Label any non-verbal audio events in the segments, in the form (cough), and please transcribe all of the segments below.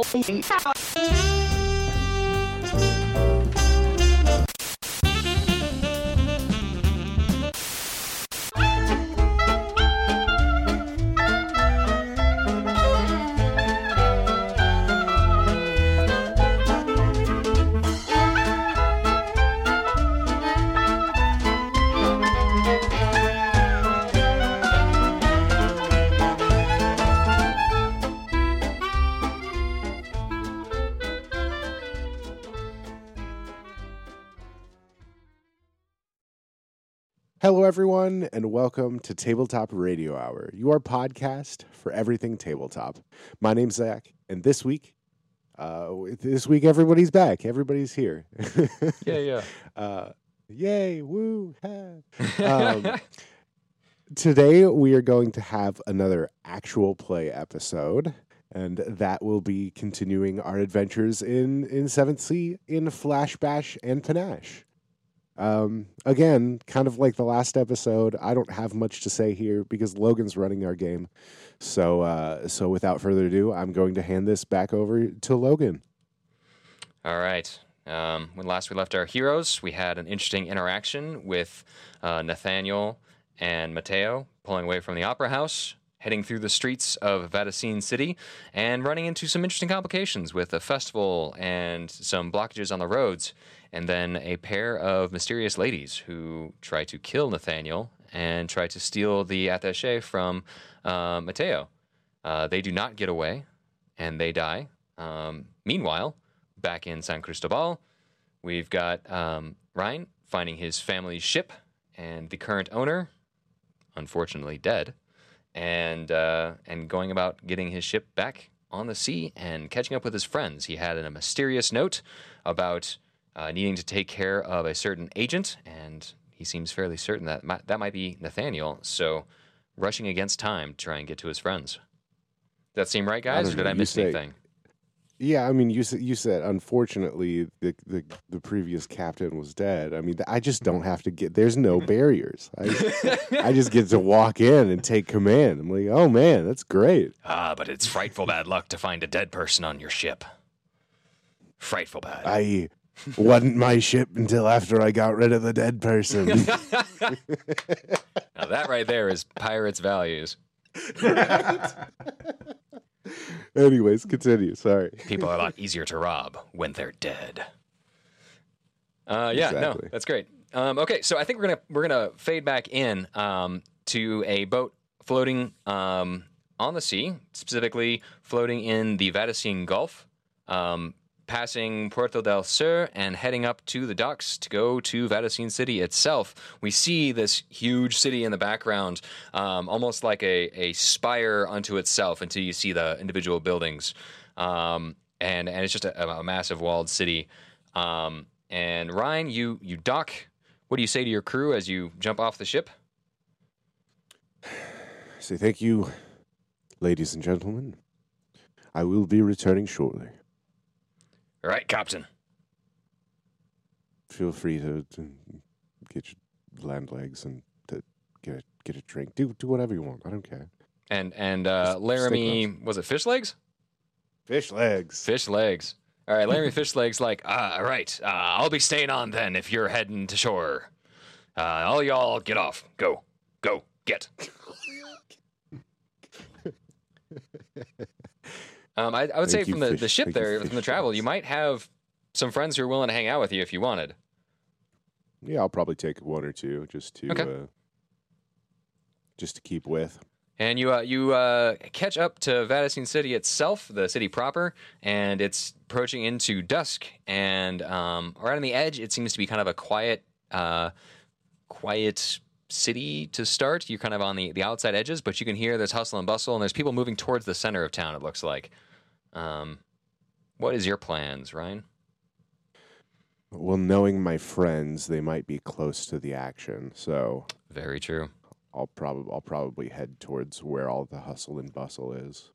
Oh. Hello, everyone, and welcome to Tabletop Radio Hour, your podcast for everything tabletop. My name's Zach, and this week, uh, this week everybody's back. Everybody's here. (laughs) Yeah, yeah. uh, yay! Woo! ha. (laughs) Um, today we are going to have another actual play episode, and that will be continuing our adventures in in Seventh Sea in Flash Bash and Panache. Um, again, kind of like the last episode, I don't have much to say here because Logan's running our game. So, uh, so without further ado, I'm going to hand this back over to Logan. All right. Um, when last we left our heroes, we had an interesting interaction with uh, Nathaniel and Mateo pulling away from the opera house, heading through the streets of Vaticine City, and running into some interesting complications with a festival and some blockages on the roads, and then a pair of mysterious ladies who try to kill Nathaniel and try to steal the attaché from uh, Mateo. Uh, they do not get away, and they die. Um, meanwhile, back in San Cristobal, we've got um, Ryan finding his family's ship and the current owner, unfortunately dead, and uh, and going about getting his ship back on the sea and catching up with his friends. He had a mysterious note about uh, needing to take care of a certain agent, and he seems fairly certain that mi- that might be Nathaniel. So, rushing against time to try and get to his friends. Does that seem right, guys, or did. I miss say- anything? Yeah, I mean, you said you said unfortunately the the, the previous captain was dead. I mean, I just don't have to get. There's no (laughs) barriers. I (laughs) I just get to walk in and take command. I'm like, oh man, that's great. Ah, but it's frightful bad luck to find a dead person on your ship. Frightful bad. I wasn't my ship until after I got rid of the dead person. (laughs) now that right there is pirates' values. (laughs) Anyways, continue. Sorry. People are a lot easier to rob when they're dead. Uh, yeah, Exactly. no, that's great. Um, okay, so I think we're gonna we're gonna fade back in um, to a boat floating um, on the sea, specifically floating in the Vaticine Gulf, um, passing Puerto del Sur and heading up to the docks to go to Vaticine City itself. We see this huge city in the background, um, almost like a, a spire unto itself until you see the individual buildings. Um, and, and it's just a, a massive walled city. Um, and Ryan, you, you dock. What do you say to your crew as you jump off the ship? Say thank you, ladies and gentlemen. I will be returning shortly. All right, Captain. Feel free to, to get your land legs and to get a, get a drink. Do do whatever you want. I don't care. And and uh, Just Laramie, was it fish legs? Fish legs. Fish legs. All right, Laramie Fish legs. Like, ah, all right. Uh, I'll be staying on then if you're heading to shore. Uh, all y'all get off. Go, go, get. (laughs) um, I, I would say Thank you, from the, fish- the ship thank there, from the travel, you might have some friends who are willing to hang out with you if you wanted. Yeah, I'll probably take one or two just to Okay. uh, just to keep with. And you uh, you uh, catch up to Vaticine City itself, the city proper, and it's approaching into dusk. And um, right on the edge, it seems to be kind of a quiet, uh, quiet city to start. You're kind of on the, the outside edges, but you can hear there's hustle and bustle, and there's people moving towards the center of town. It looks like. Um, what is your plans, Ryan? Well, knowing my friends, they might be close to the action, so Very true. I'll probably I'll probably head towards where all the hustle and bustle is.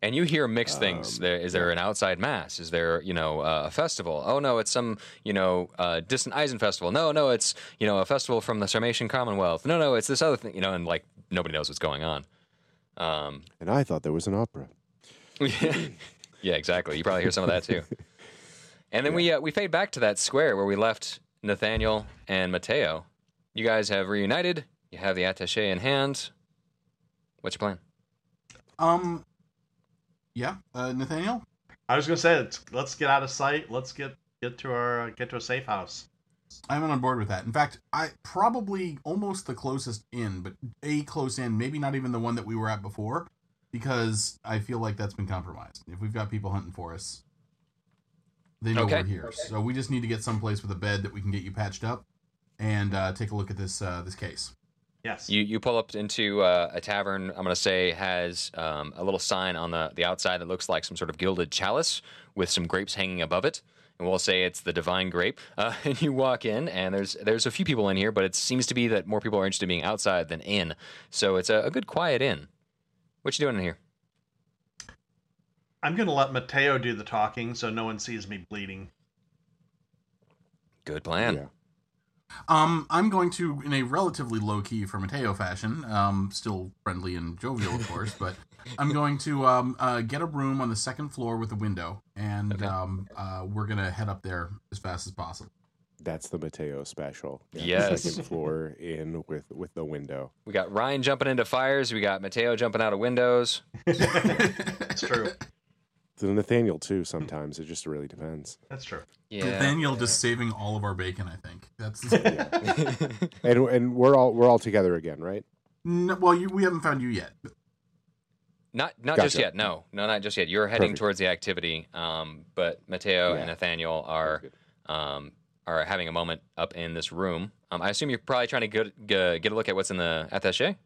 And you hear mixed things. Um, There is there an outside mass? Is there you know uh, a festival? Oh no, it's some you know uh, distant Eisen festival. No, no, it's you know a festival from the Sarmatian Commonwealth. No, no, it's this other thing. You know, and like nobody knows what's going on. Um, And I thought there was an opera. (laughs) Yeah, exactly. You probably hear some of that too. (laughs) And then we uh, we fade back to that square where we left Nathaniel and Mateo. You guys have reunited. You have the attaché in hand. What's your plan? Um, yeah, uh, Nathaniel. I was gonna say let's, let's get out of sight. Let's get get to our get to a safe house. I'm on board with that. In fact, I probably almost the closest in, but a close in, maybe not even the one that we were at before, because I feel like that's been compromised. If we've got people hunting for us, they know Okay. we're here. So we just need to get someplace with a bed that we can get you patched up and uh, take a look at this uh, this case. Yes. You you pull up into uh, a tavern. I'm gonna say has um, a little sign on the the outside that looks like some sort of gilded chalice with some grapes hanging above it. And we'll say it's the divine grape. Uh, (laughs) and you walk in, and there's there's a few people in here, but it seems to be that more people are interested in being outside than in. So it's a, a good quiet inn. What you doing in here? I'm gonna let Mateo do the talking so no one sees me bleeding. Good plan. Yeah. Um, I'm going to, in a relatively low key for Mateo fashion, um, still friendly and jovial, of course, but I'm going to um, uh, get a room on the second floor with a window, and Okay. um, uh, we're gonna head up there as fast as possible. That's the Mateo special. Yeah, Yes. Second floor in with with the window. We got Ryan jumping into fires. We got Mateo jumping out of windows. (laughs) It's true. To Nathaniel too. Sometimes it just really depends. That's true. Yeah. Nathaniel just saving all of our bacon. I think that's (laughs) And and we're all we're all together again, right? no, well, you, we haven't found you yet. Not not just yet. No, no, not just yet. You're heading Perfect. towards the activity, um, but Mateo Yeah. and Nathaniel are um, are having a moment up in this room. Um, I assume you're probably trying to get, get get a look at what's in the attaché.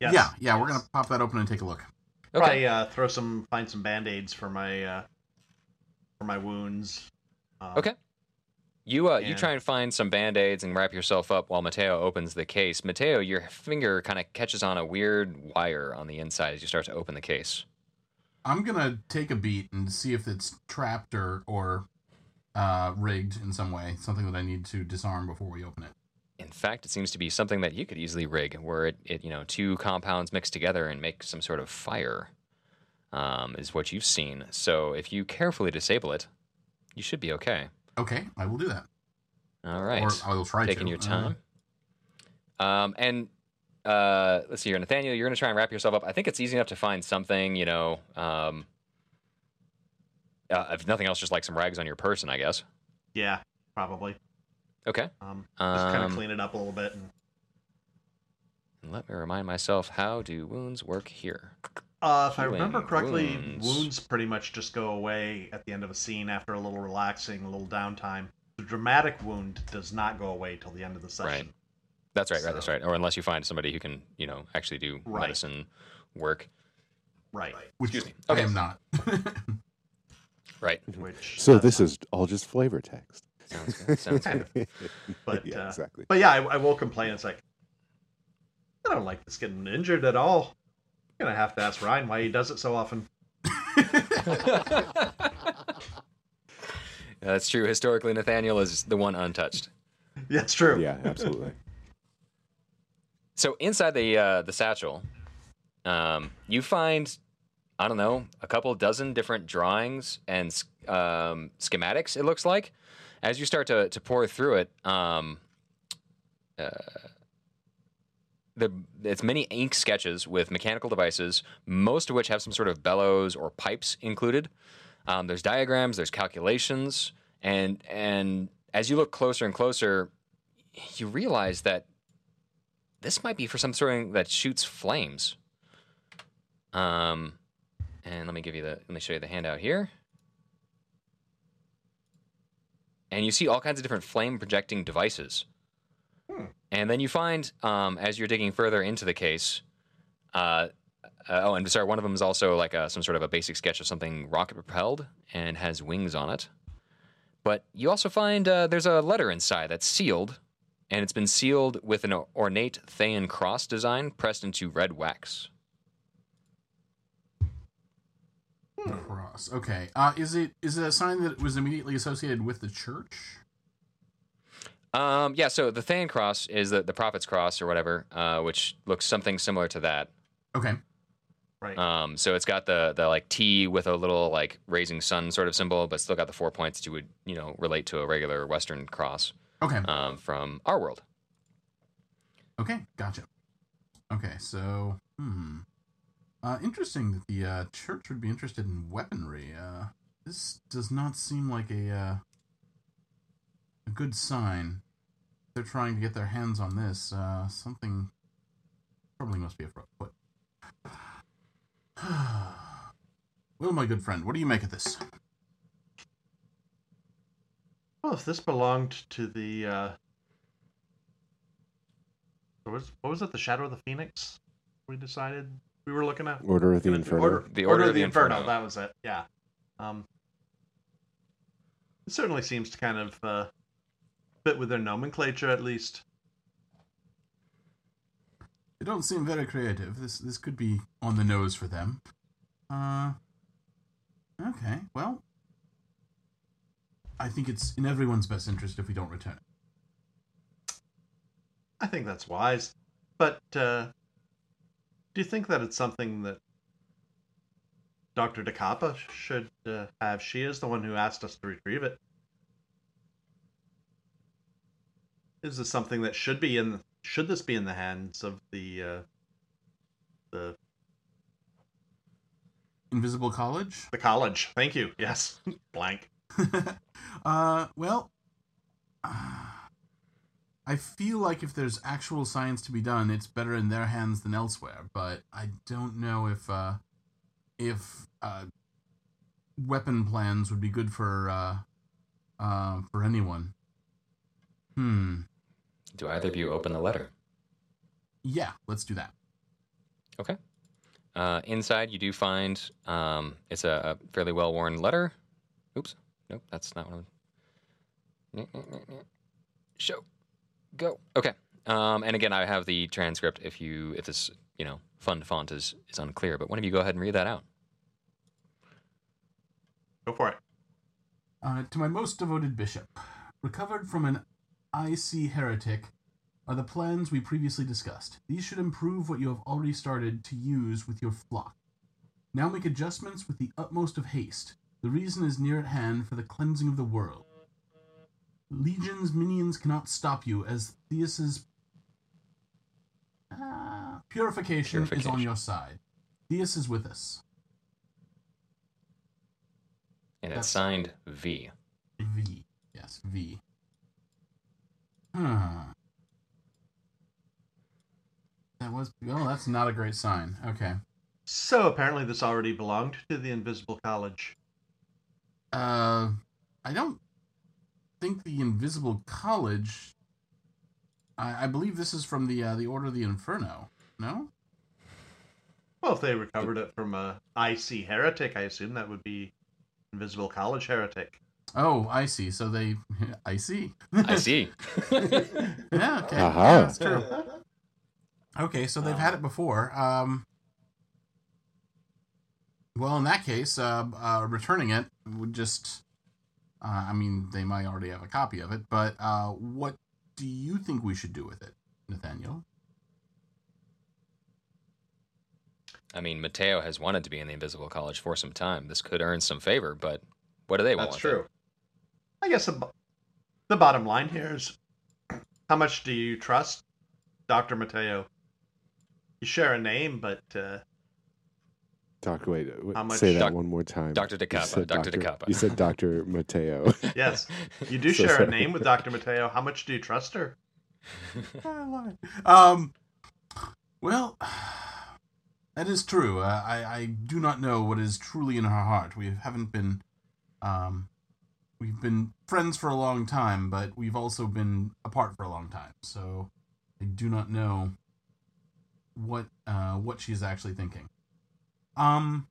Yes. Yeah, yeah, we're gonna pop that open and take a look. Okay. Probably uh, throw some find some band aids for my uh, for my wounds. Um, Okay. You uh, you try and find some band aids and wrap yourself up while Mateo opens the case. Mateo, your finger kind of catches on a weird wire on the inside as you start to open the case. I'm gonna take a beat and see if it's trapped or or uh, rigged in some way. Something that I need to disarm before we open it. In fact, it seems to be something that you could easily rig, where it, it you know two compounds mix together and make some sort of fire. Um, is what you've seen. So if you carefully disable it, you should be okay. Okay, I will do that. All right, Or I will try taking to. your Uh, time. Um, and uh, let's see here, Nathaniel, you're going to try and wrap yourself up. I think it's easy enough to find something, you know, um, uh, if nothing else, just like some rags on your person, I guess. Yeah, probably. Okay. Um, just kind of Um, clean it up a little bit. And, And let me remind myself, how do wounds work here? uh, if I remember correctly, wounds. wounds. pretty much just go away at the end of a scene after a little relaxing, a little downtime. The dramatic wound does not go away till the end of the session. Right. That's right, right, that's right. Or unless you find somebody who can, you know, actually do Right. medicine work. Right. which Excuse me. Okay. I am not. (laughs) Right. (laughs) Which. So uh, this is all just flavor text. Sounds good. Sounds (laughs) good. (laughs) But yeah, uh, exactly. But yeah, I, I will complain. It's like I don't like this getting injured at all. I'm gonna have to ask Ryan why he does it so often. That's true. Historically, Nathaniel is the one untouched. Yeah, it's true. Yeah, absolutely. So inside the uh, the satchel, um, you find I don't know a couple dozen different drawings and um, schematics. It looks like as you start to to pour through it, um, uh, the it's many ink sketches with mechanical devices, most of which have some sort of bellows or pipes included. Um, there's diagrams, there's calculations, and and as you look closer and closer, you realize that this might be for some sort of thing that shoots flames. Um, and let me give you the let me show you the handout here. And you see all kinds of different flame projecting devices. Hmm. And then you find, um, as you're digging further into the case, uh, uh, oh, and sorry, one of them is also like a, some sort of a basic sketch of something rocket propelled and has wings on it. But you also find uh, there's a letter inside that's sealed, and it's been sealed with an ornate Thayan cross design pressed into red wax. Cross. Okay. Uh, is it is it a sign that was immediately associated with the church? Um, yeah, so the Thayan cross is the, the prophet's cross or whatever, uh, which looks something similar to that. Okay. Right. Um, so it's got the the like T with a little like raising sun sort of symbol, but still got the four points that you would you know relate to a regular Western cross Okay. um, from our world. Okay, gotcha. Okay, so hmm, uh, interesting that the uh, church would be interested in weaponry. Uh, this does not seem like a uh, a good sign. They're trying to get their hands on this. Uh, something probably must be afoot. (sighs) well, my good friend, what do you make of this? Well, if this belonged to the uh, what was what was it? The Shadow of the Phoenix. We decided we were looking at. Order of the Inferno. Order, The Order Order of the Inferno. Inferno. That was it. Yeah. Um, it certainly seems to kind of uh, fit with their nomenclature, at least. They don't seem very creative. This this could be on the nose for them. Uh okay, well I think it's in everyone's best interest if we don't return it. I think that's wise. But uh, do you think that it's something that Dr. DeCappa should uh, have? She is the one who asked us to retrieve it. Is this something that should be in? Should this be in the hands of the uh, the Invisible College? the college? Thank you. Yes, (laughs) blank. (laughs) uh well uh, I feel like if there's actual science to be done, it's better in their hands than elsewhere, but I don't know if uh if uh weapon plans would be good for uh uh for anyone. Hmm. Do either of you open the letter? Yeah, let's do that. Okay. Uh, inside, you do find um, it's a, a fairly well worn letter. Oops. Nope, that's not what I'm. Show. Go. Okay. Um, and again, I have the transcript if you if this you know fun font is is unclear. But one of you go ahead and read that out. Go for it. Uh, to my most devoted bishop, recovered from an IC heretic are the plans we previously discussed. These should improve what you have already started to use with your flock. Now make adjustments with the utmost of haste. The reason is near at hand for the cleansing of the world. Legion's minions cannot stop you, as Theus's uh, purification, is on your side. Theus is with us. And That's- it's signed V. V. Yes, V. Huh. That was. Oh, that's not a great sign. Okay. So apparently, this already belonged to the Invisible College. Uh, I don't think the Invisible College. I, I believe this is from the uh, the Order of the Inferno. No. Well, if they recovered it from a IC heretic, I assume that would be Invisible College heretic. Oh, I see. So they. (laughs) I see. I see. (laughs) (laughs) Yeah. Okay. Aha. Yeah, that's true. Okay, so they've had it before. Um, well, in that case, uh, uh, returning it would just. Uh, I mean, they might already have a copy of it, but uh, what do you think we should do with it, Nathaniel? I mean, Mateo has wanted to be in the Invisible College for some time. This could earn some favor, but what do they want? That's with it? true. I guess the, the bottom line here is how much do you trust Dr. Mateo? You share a name, but uh, Doctor, wait, wait, How much- say that Doc- one more time. Dr. You DeCappa. said Dr. Doctor- DeCappa. You said Doctor Mateo. (laughs) yes, you do (laughs) So share sorry. a name with Dr. Mateo. How much do you trust her? (laughs) Um, well, (sighs) that is true. Uh, I I do not know what is truly in her heart. We haven't been, um, we've been friends for a long time, but we've also been apart for a long time. So I do not know what uh what she is actually thinking. Um.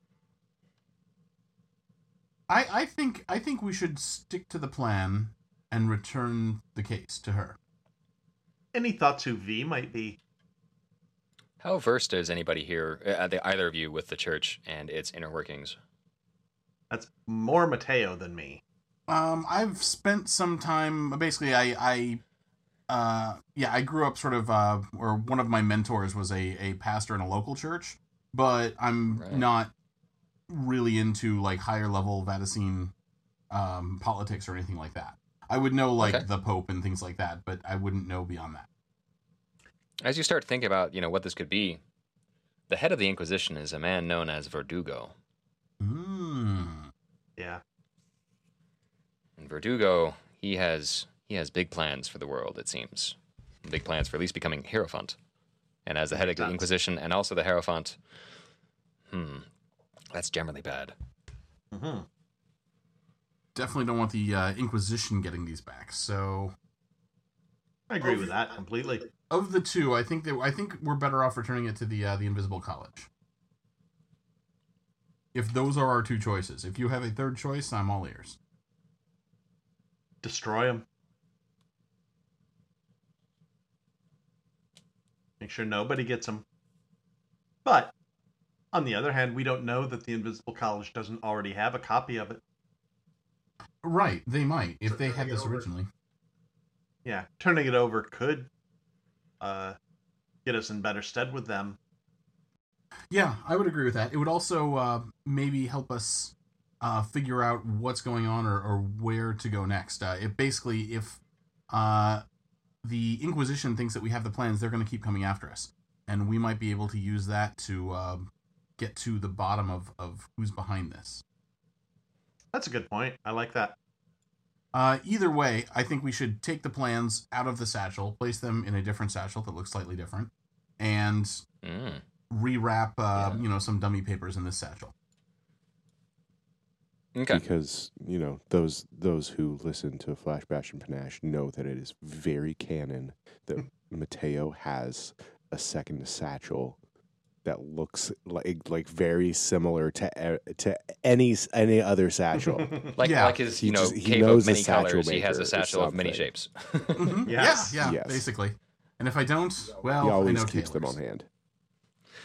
I, I think I think we should stick to the plan and return the case to her. Any thoughts who V might be? How versed is anybody here, uh, the, either of you, with the church and its inner workings? That's more Mateo than me. Um, I've spent some time. Basically, I, I, uh, yeah, I grew up sort of, uh, or one of my mentors was a a pastor in a local church, but I'm Right. not really into like higher level Vaticine um, politics or anything like that. I would know like Okay. the Pope and things like that, but I wouldn't know beyond that. As you start thinking about, you know, what this could be, the head of the Inquisition is a man known as Verdugo. Mm. Yeah. And Verdugo, he has he has big plans for the world, it seems. Big plans for at least becoming Hierophant. And as the head of the Inquisition and also the Hierophant, hmm, that's generally bad. hmm Definitely don't want the uh, Inquisition getting these back. So I agree with that completely. of the two, I think that I think we're better off returning it to the uh, the Invisible College. If those are our two choices, if you have a third choice, I'm all ears. Destroy him. Make sure nobody gets them. But on the other hand, we don't know that the Invisible College doesn't already have a copy of it. Right, they might if So they had this over. originally. Yeah, turning it over could uh, get us in better stead with them. Yeah, I would agree with that. It would also uh, maybe help us uh, figure out what's going on or, or where to go next. Uh, it basically, if uh, the Inquisition thinks that we have the plans, they're going to keep coming after us, and we might be able to use that to uh, get to the bottom of, of who's behind this. That's a good point. I like that. Uh, either way, I think we should take the plans out of the satchel, place them in a different satchel that looks slightly different, and Mm. rewrap, uh, Yeah. you know, some dummy papers in this satchel. Okay. because you know those those who listen to Flash Bash and Panache know that it is very canon that Mateo has a second satchel that looks like like very similar to to any any other satchel. (laughs) Like Yeah. like his, He you know, just- he cave knows of many colors. He has a satchel of many something. shapes. (laughs) Mhm. Yes. Yeah, yeah, Yes. basically. And if I don't, well, he I always know keeps them on hand.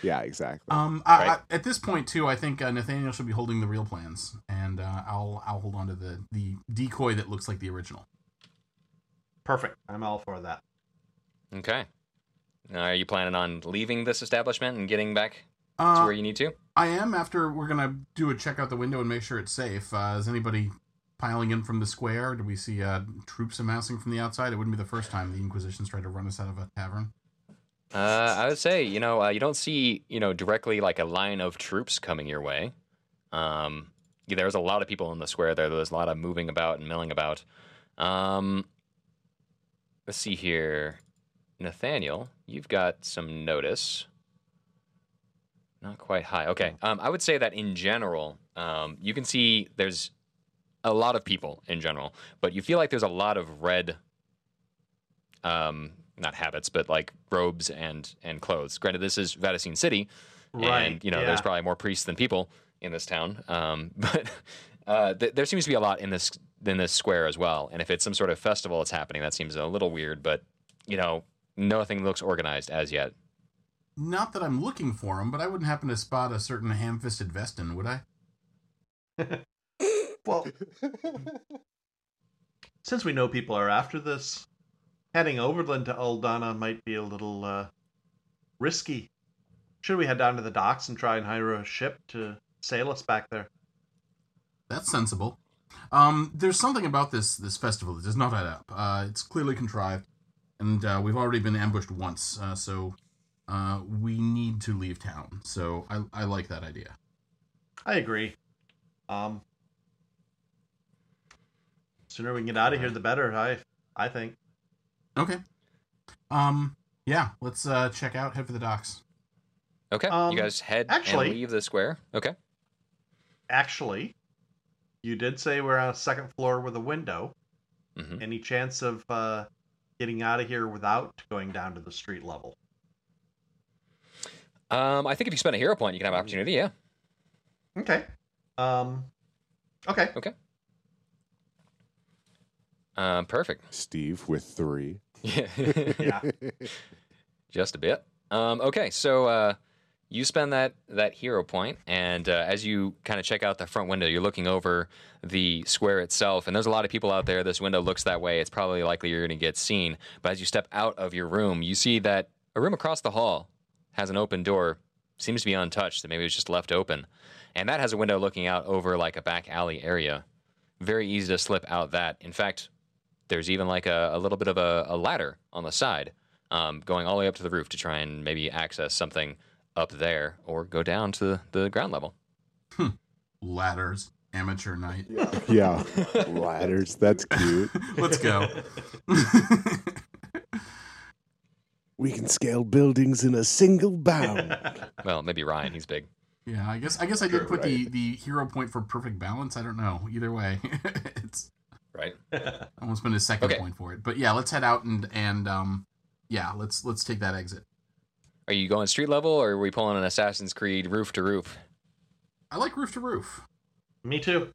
Yeah, exactly. Um, I, Right. I, at this point too, I think uh, Nathaniel should be holding the real plans, and uh, I'll I'll hold on to the the decoy that looks like the original. Perfect. I'm all for that. okay. Now, are you planning on leaving this establishment and getting back to Uh, where you need to? I am. After we're gonna do a check out the window and make sure it's safe. Uh, is anybody piling in from the square? Do we see uh, troops amassing from the outside? It wouldn't be the first time the Inquisition's tried to run us out of a tavern. Uh, I would say, you know, uh, you don't see, you know, directly like a line of troops coming your way. Um, there's a lot of people in the square there. There's a lot of moving about and milling about. Um, let's see here. Nathaniel, you've got some notice. Not quite high. Okay. Um, I would say that in general, um, you can see there's a lot of people in general, but you feel like there's a lot of red um, not habits, but like robes and and clothes. Granted, this is Vaticine City, and you know there's probably more priests than people in this town. Um, (laughs) but uh, th- there seems to be a lot in this in this square as well. And if it's some sort of festival that's happening, that seems a little weird. But you know, nothing looks organized as yet. Not that I'm looking for them, but I wouldn't happen to spot a certain ham-fisted Vesten, would I? (laughs) Well, since we know people are after this, heading overland to Aldana might be a little uh, risky. Should we head down to the docks and try and hire a ship to sail us back there? That's sensible. Um, there's something about this this festival that does not add up. Uh, it's clearly contrived, and uh, we've already been ambushed once, uh, so uh, we need to leave town. So I, I like that idea. I agree. Um, sooner we can get out of here, the better. I I think. Okay. Um. Yeah. Let's uh, check out. Head for the docks. Okay, Um, you guys head actually- and leave the square. Okay. Actually, you did say we're on a second floor with a window. hmm Any chance of uh, getting out of here without going down to the street level? Um, I think if you spend a hero point, you can have opportunity. Yeah. Okay. Um. Okay. Okay. Um, perfect. Steve with three. Yeah. Yeah. (laughs) just a bit. Um, okay, so uh, you spend that that hero point, and uh, as you kind of check out the front window, you're looking over the square itself, and there's a lot of people out there. This window looks that way. It's probably likely you're going to get seen. But as you step out of your room, you see that a room across the hall has an open door seems to be untouched. That maybe it was just left open, and that has a window looking out over like a back alley area. Very easy to slip out that. In fact, there's even like a, a little bit of a, a ladder on the side, um, going all the way up to the roof to try and maybe access something up there or go down to the ground level. Ladders, amateur night. Yeah, (laughs) ladders. That's cute. (laughs) Let's go. (laughs) We can scale buildings in a single bound. Well, maybe Ryan, he's big. yeah, I guess I guess I did True, put the the hero point for perfect balance. I don't know. Either way, it's Right. (laughs) I almost been a second Okay. point for it. But yeah, let's head out and and um yeah, let's let's take that exit. Are you going street level or are we pulling an Assassin's Creed roof to roof? I like roof to roof. Me too.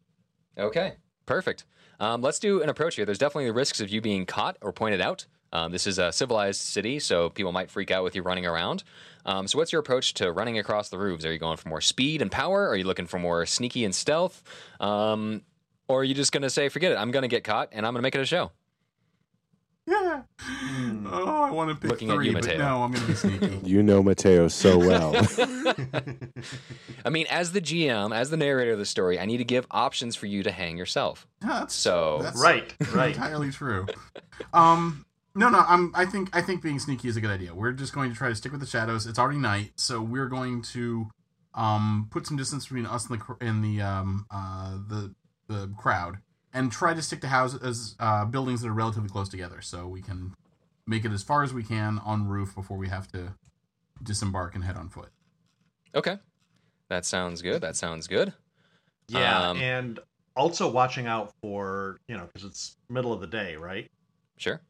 Okay, perfect. Um, let's do an approach here. There's definitely the risks of you being caught or pointed out. Um, this is a civilized city, so people might freak out with you running around. Um, so, what's your approach to running across the roofs? Are you going for more speed and power? Are you looking for more sneaky and stealth? Um, or are you just going to say, forget it, I'm going to get caught and I'm going to make it a show? Yeah. (laughs) Oh, I want to pick Looking at three, you, but Mateo. no, I'm gonna be sneaky. (laughs) You know Mateo so well. (laughs) I mean, as the GM, as the narrator of the story, I need to give options for you to hang yourself. Yeah, that's So- that's Right, right. entirely true. Um, no, no, I'm. I think I think being sneaky is a good idea. We're just going to try to stick with the shadows. It's already night, so we're going to um put some distance between us and the and the um uh the the crowd, and try to stick to houses uh buildings that are relatively close together, so we can make it as far as we can on roof before we have to disembark and head on foot. Okay. That sounds good. That sounds good. Yeah, Um, and also watching out for you know because it's middle of the day, right? Sure.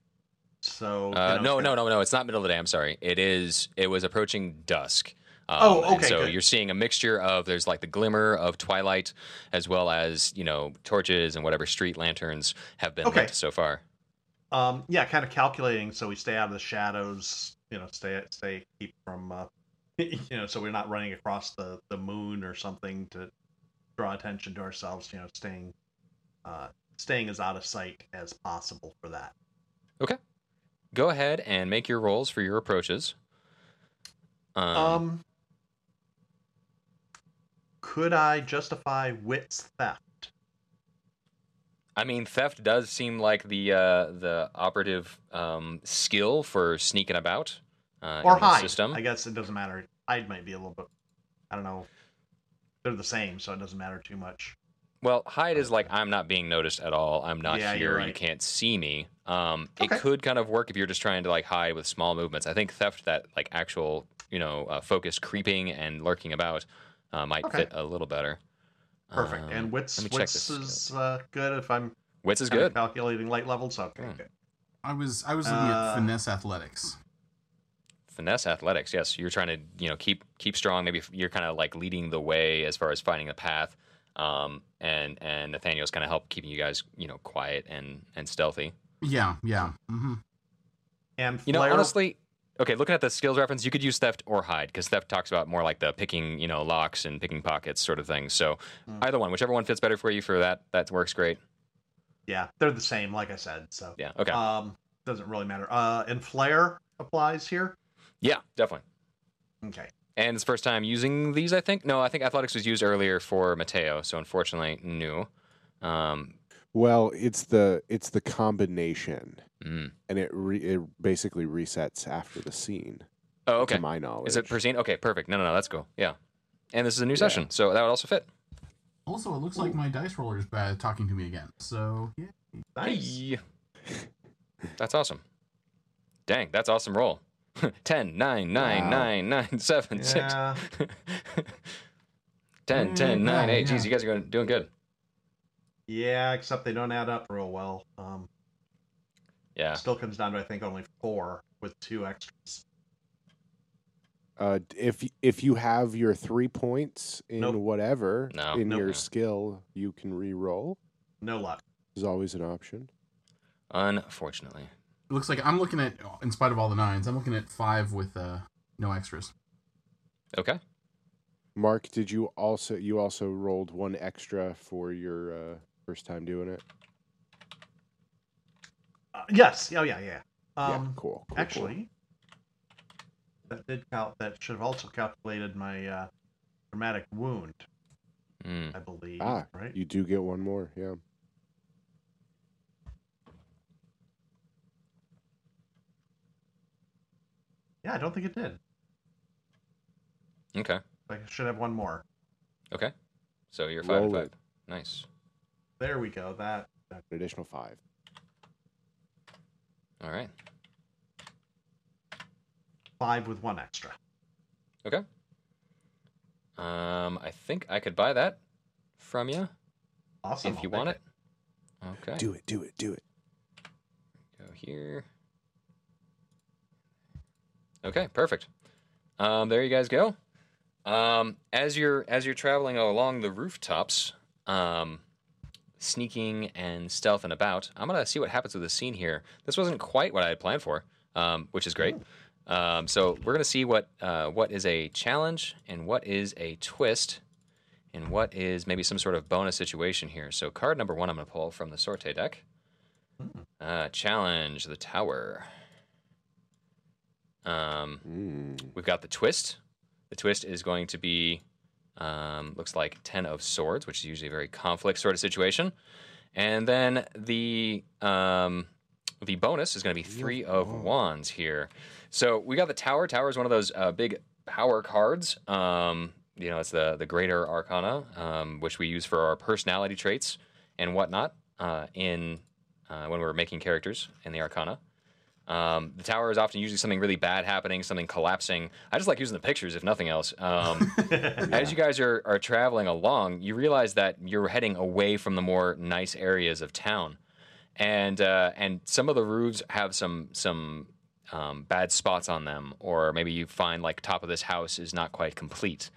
So you Uh, know, no, no, no, no. It's not middle of the day. I'm sorry. It is. It was approaching dusk. Um, Oh, okay, So good. you're seeing a mixture of there's like the glimmer of twilight, as well as you know torches and whatever street lanterns have been Okay. lit so far. Um, yeah, kind of calculating so we stay out of the shadows. You know, stay stay keep from uh, (laughs) you know, so we're not running across the the moon or something to draw attention to ourselves. You know, staying uh, staying as out of sight as possible for that. Okay. Go ahead and make your rolls for your approaches. Um, Um, could I justify wit's theft? I mean, theft does seem like the uh, the operative um, skill for sneaking about uh, or in hide? system. I guess it doesn't matter. Hide might be a little bit. I don't know. They're the same, so it doesn't matter too much. Well, hide is like I'm not being noticed at all. I'm not Yeah, here. you're You can't see me. Um, Okay. It could kind of work if you're just trying to like hide with small movements. I think theft, that like actual you know uh, focused creeping and lurking about, uh, might Okay. fit a little better. Perfect. Um, and wits let me check wits is uh, good if I'm Wits is good. calculating light levels. Okay, Hmm. good. I was I was looking Uh, at finesse athletics. Finesse athletics. Yes, you're trying to you know keep keep strong. Maybe you're kind of like leading the way as far as finding a path. Um, and and Nathaniel's kind of help keeping you guys you know quiet and and stealthy. Yeah, yeah. Mm-hmm. And You know, honestly, okay, looking at the skills reference, you could use theft or hide because theft talks about more like the picking, you know, locks and picking pockets sort of thing. So Hmm. either one, whichever one fits better for you for that, that works great. yeah, they're the same, like I said. So Yeah, okay. um, doesn't really matter. Uh, and flare applies here. yeah, definitely. Okay. And it's first time using these, I think. No, I think athletics was used earlier for Mateo, so unfortunately, new. Um, well, it's the it's the combination, mm. and it re, it basically resets after the scene. Oh, okay. To my knowledge, Is it per scene? Okay, perfect. No, no, no, that's cool. Yeah. And this is a new Yeah. session, so that would also fit. Also, it looks like my dice roller is bad talking to me again. So yeah. Nice. (laughs) That's awesome. Dang, that's awesome roll. (laughs) 10, 9, 9, Wow. 9, 9, 7, 6. Yeah. (laughs) 10, 10, Mm, 9, yeah, 8. Jeez, you guys are going, doing good. Yeah, except they don't add up real well. Um, Yeah. Still comes down to I think only four with two extras. Uh, if if you have your three points in Nope. whatever No. in Nope. your skill, you can re-roll. No luck. Is always an option. Unfortunately. It looks like I'm looking at, in spite of all the nines, I'm looking at five with uh, no extras. Okay. Mark, did you also you also rolled one extra for your uh, first time doing it? Uh, yes. Oh yeah, yeah. yeah, Um, cool. cool, cool. actually, that did count. That should have also calculated my uh, traumatic wound, Mm. I believe. Ah, right? you do get one more. Yeah. Yeah, I don't think it did. Okay. I should have one more. Okay. So you're five and Roll five. it. Nice. There we go. That An additional five. All right. five with one extra. Okay. Um, I think I could buy that from you Awesome. if I'll you take want it. Okay. Do it. Do it. Do it. Go here. Okay, perfect. Um, there you guys go. Um, as you're as you're traveling along the rooftops, um, sneaking and stealth and about, I'm gonna see what happens with the scene here. This wasn't quite what I had planned for, um, which is great. Um, so we're gonna see what uh, what is a challenge and what is a twist, and what is maybe some sort of bonus situation here. So card number one, I'm gonna pull from the Sorte deck. Uh, challenge the tower. Um, Mm. we've got the twist. The twist is going to be, um, looks like ten of swords, which is usually a very conflict sort of situation. And then the um, the bonus is going to be three of wands here. So we got the tower. Tower is one of those uh, big power cards. Um, you know, it's the the greater arcana, um, which we use for our personality traits and whatnot uh, in uh, when we're making characters in the arcana. Um, the tower is often usually something really bad happening, something collapsing. I just like using the pictures, if nothing else. Um, (laughs) As you guys are, are traveling along, you realize that you're heading away from the more nice areas of town, and uh, and some of the roofs have some some um, bad spots on them, or maybe you find like top of this house is not quite complete,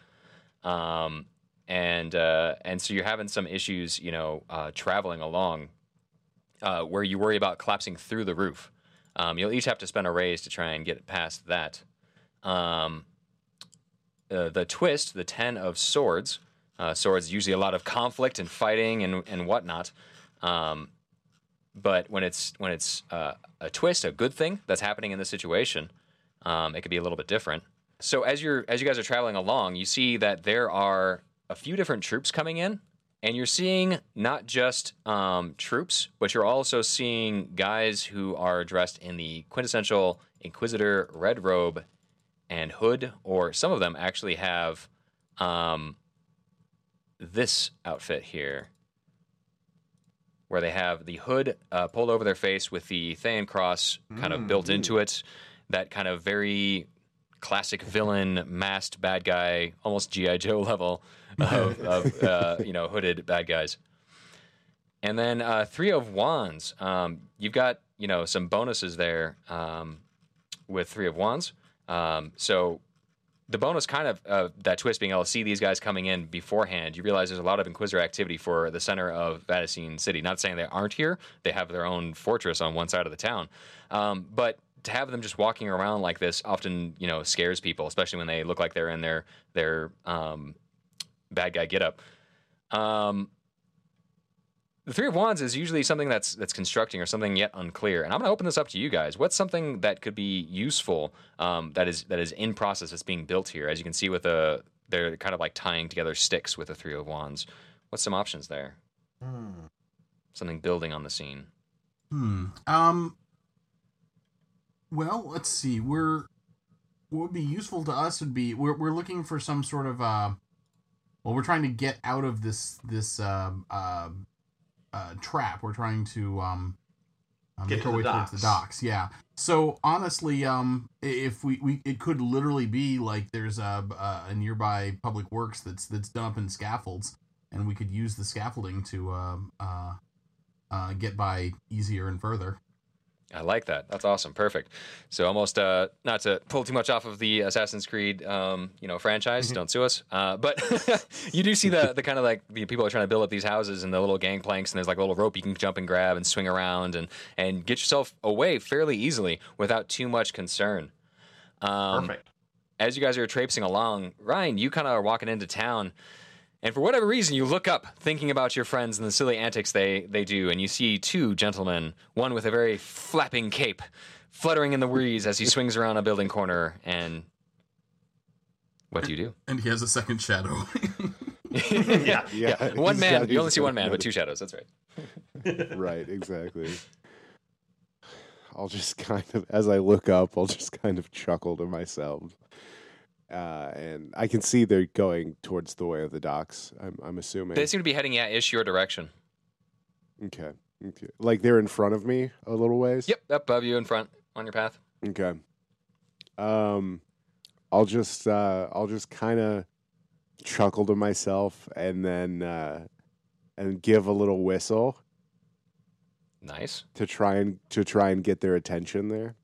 um, and uh, and so you're having some issues, you know, uh, traveling along, uh, where you worry about collapsing through the roof. Um, you'll each have to spend a raise to try and get past that. Um, uh, the twist, the ten of swords. Uh, swords usually a lot of conflict and fighting and and whatnot. Um, but when it's when it's uh, a twist, a good thing that's happening in this situation, um, it could be a little bit different. So as you're as you guys are traveling along, you see that there are a few different troops coming in, and you're seeing not just um, troops, but you're also seeing guys who are dressed in the quintessential Inquisitor red robe and hood, or some of them actually have um, this outfit here, where they have the hood uh, pulled over their face with the Thayan cross kind of built into it. That kind of very classic villain, masked bad guy, almost GI Joe (laughs) level of, of uh, you know hooded bad guys. And then uh, three of wands. Um, you've got you know some bonuses there um, with three of wands. Um, so the bonus kind of uh, that twist being able to see these guys coming in beforehand, you realize there's a lot of Inquisitor activity for the center of Vaticine City. Not saying they aren't here; they have their own fortress on one side of the town, um, but to have them just walking around like this often, you know, scares people, especially when they look like they're in their their um, bad guy getup. Um, the Three of Wands is usually something that's that's constructing or something yet unclear. And I'm going to open this up to you guys. What's something that could be useful um, that is that is in process that's being built here? As you can see, with a they're kind of like tying together sticks with the Three of Wands. What's some options there? Hmm. Something building on the scene. Hmm. Um. Well, let's see. We're what would be useful to us would be we're we're looking for some sort of uh. Well, we're trying to get out of this this uh, uh, uh, trap. We're trying to um. uh, Get to our way towards the docks. docks. Yeah. So honestly, um, if we, we it could literally be like there's a, a nearby public works that's that's done up in scaffolds, and we could use the scaffolding to um uh, uh, get by easier and further. I like that. That's awesome. Perfect. So almost uh, not to pull too much off of the Assassin's Creed, um, you know, franchise. Don't sue us. Uh, but (laughs) you do see the the kind of like the people are trying to build up these houses and the little gangplanks, and there's like a little rope you can jump and grab and swing around and and get yourself away fairly easily without too much concern. Um, Perfect. as you guys are traipsing along, Ryan, you kind of are walking into town, and for whatever reason, you look up, thinking about your friends and the silly antics they they do, and you see two gentlemen, one with a very flapping cape, fluttering in the breeze as he (laughs) swings around a building corner, and What do you do? And he has a second shadow. (laughs) (laughs) yeah, Yeah, One he's man. got- You only see one man, but two shadows. That's right. right, exactly. I'll just kind of, as I look up, I'll just kind of chuckle to myself. Uh, and I can see they're going towards the way of the docks. I'm, I'm assuming. They seem to be heading at ish your direction. okay. Okay. Like they're in front of me a little ways. Yep, up above you in front on your path. Okay. Um, I'll just, uh, I'll just kind of chuckle to myself and then, uh, and give a little whistle Nice. to try and to try and get their attention there.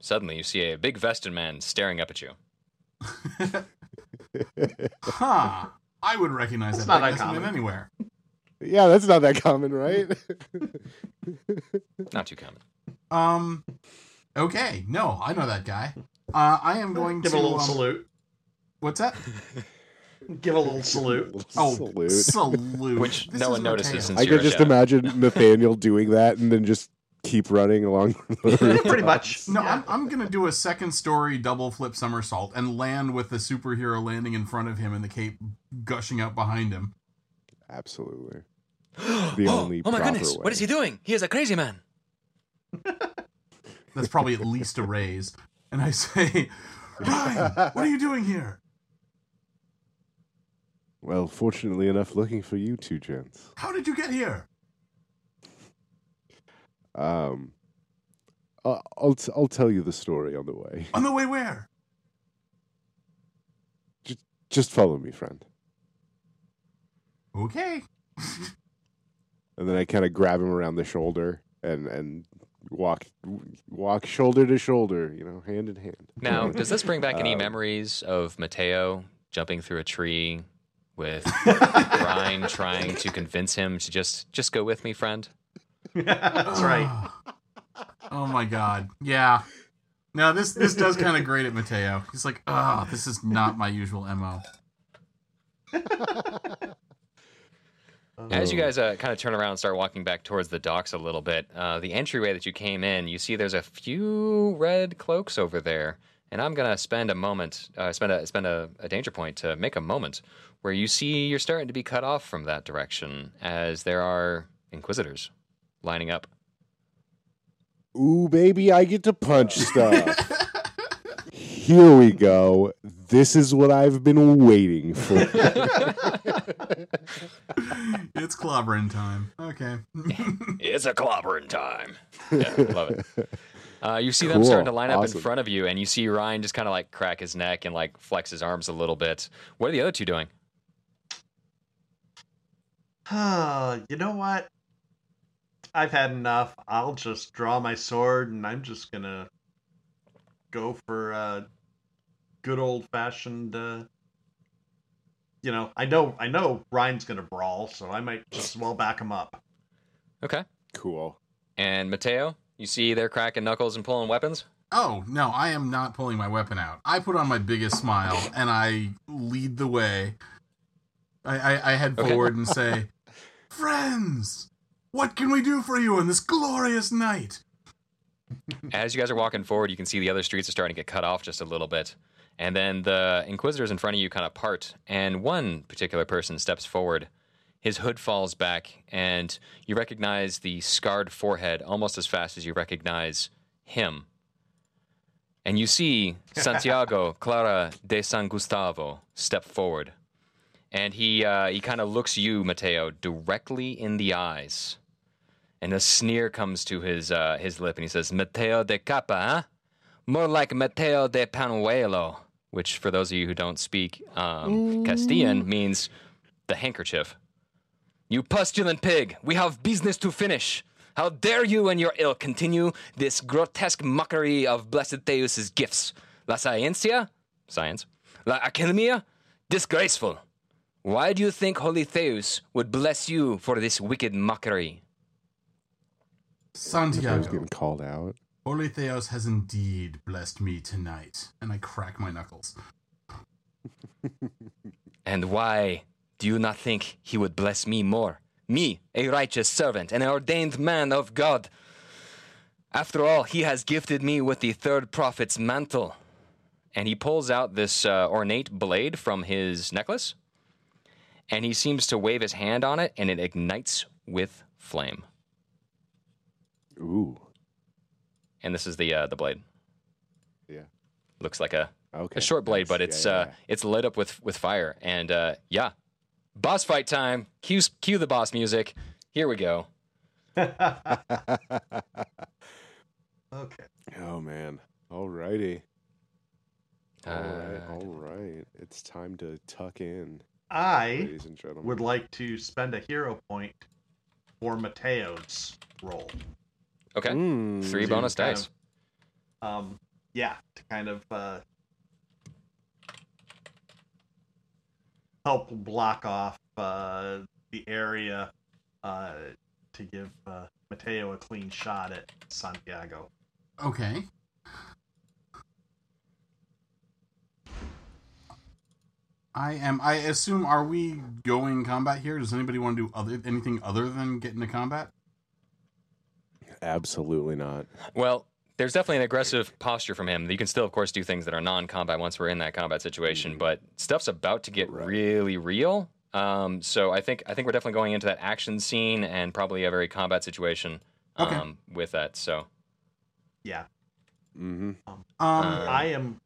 Suddenly, you see a big vested man staring up at you. Huh. I would recognize That's that not big man uncommon. anywhere. Yeah, that's not that common, right? Not too common. Um. Okay. No, I know that guy. Uh, I am going Give to give a little um, salute. What's that? (laughs) Give a little salute. (laughs) Oh, Salute. salute. Which This no one notices Mateo. since I you're could just imagine Nathaniel doing that and then just keep running along the (laughs) roof. Pretty much. No, Yeah. I'm, I'm gonna do a second story double flip somersault and land with the superhero landing in front of him and the cape gushing out behind him. Absolutely. The (gasps) oh, only oh my goodness! way. What is he doing? He is a crazy man. (laughs) That's probably at least a raise. And I say, (laughs) Ryan, what are you doing here? Well, fortunately enough, looking for you two gents. How did you get here? Um, uh, I'll t- I'll tell you the story on the way. On the way where? Just follow me, friend. Okay. (laughs) And then I kind of grab him around the shoulder and and walk walk shoulder to shoulder, you know, hand in hand. Now, (laughs) does this bring back any Um, memories of Mateo jumping through a tree with (laughs) Ryan trying to convince him to just just go with me, friend? That's right. Oh my god. Yeah. Now this this does (laughs) kind of grate at Mateo. He's like, oh, this is not my usual mo. As you Oh. guys uh, kind of turn around and start walking back towards the docks a little bit, uh, the entryway that you came in, you see there's a few red cloaks over there, and I'm gonna spend a moment, uh, spend a spend a, a danger point to make a moment where you see you're starting to be cut off from that direction as there are inquisitors lining up. Ooh, baby, I get to punch stuff. (laughs) Here we go. This is what I've been waiting for. (laughs) It's clobbering time. Okay. (laughs) It's a clobbering time. Yeah, love it. Uh, you see them starting to line up in front of you, and you see Ryan just kind of like crack his neck and like flex his arms a little bit. What are the other two doing? (sighs) you know what? I've had enough. I'll just draw my sword and I'm just gonna go for a good old fashioned uh you know, I know I know Ryan's gonna brawl, so I might just as well back him up. Okay. cool. And Mateo, you see they're cracking knuckles and pulling weapons. Oh, no, I am not pulling my weapon out. I put on my biggest smile and I lead the way. I, I, I head Okay. forward and (laughs) say, Friends, what can we do for you on this glorious night? As you guys are walking forward, you can see the other streets are starting to get cut off just a little bit. And then the Inquisitors in front of you kind of part, and one particular person steps forward. His hood falls back, and you recognize the scarred forehead almost as fast as you recognize him. And you see (laughs) Santiago Clara de San Gustavo step forward. And he, uh, he kind of looks you, Mateo, directly in the eyes. And a sneer comes to his uh, his lip, and he says, "Mateo de Capa, huh? More like Mateo de Panuelo," which, for those of you who don't speak um, Castilian, means the handkerchief. You pustulant pig! We have business to finish. How dare you and your ilk continue this grotesque mockery of Blessed Theus's gifts? La Scientia, science. La Academia, disgraceful. Why do you think Holy Theus would bless you for this wicked mockery? I was Santiago, getting called out. Holy Theus has indeed blessed me tonight. And I crack my knuckles. (laughs) And why do you not think he would bless me more? Me, a righteous servant, and an ordained man of God. After all, he has gifted me with the third prophet's mantle. and he pulls out this uh, ornate blade from his necklace, and he seems to wave his hand on it, and it ignites with flame. Ooh. And this is the uh, the blade. Yeah. Looks like a, Okay. a short blade, nice. but it's yeah, uh, it's lit up with with fire. And uh, yeah, boss fight time. Cue cue the boss music. Here we go. (laughs) okay. oh man. Alrighty. All right. Uh, All right. It's time to tuck in, I ladies and gentlemen. would like to spend a hero point for Mateo's role. Okay, Mm, three bonus kind dice. of, um, yeah, to kind of uh, help block off uh, the area uh, to give uh, Mateo a clean shot at Santiago. Okay. I am. I assume. Are we going combat here? Does anybody want to do other anything other than get into combat? Absolutely not. Well, there's definitely an aggressive posture from him. You can still, of course, do things that are non-combat once we're in that combat situation, Mhm. but stuff's about to get Right. really real. Um, so I think I think we're definitely going into that action scene and probably a very combat situation Okay. um, with that. So Yeah, Mm-hmm. Um, Uh, I am.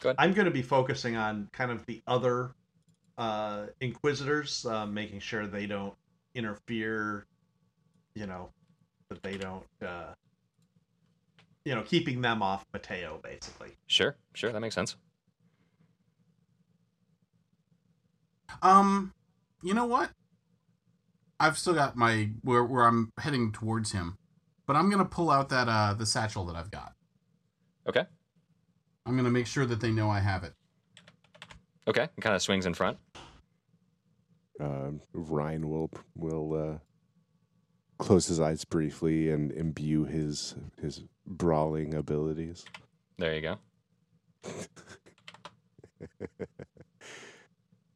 Go ahead. I'm going to be focusing on kind of the other uh, Inquisitors, uh, making sure they don't interfere. You know, that they don't. Uh, you know, keeping them off Mateo, basically. sure, sure, that makes sense. Um, you know what? I've still got my where where I'm heading towards him, but I'm gonna pull out that uh the satchel that I've got. Okay, I'm gonna make sure that they know I have it. okay, it kind of swings in front. Um, Ryan will will uh, close his eyes briefly and imbue his his brawling abilities. There you go. (laughs)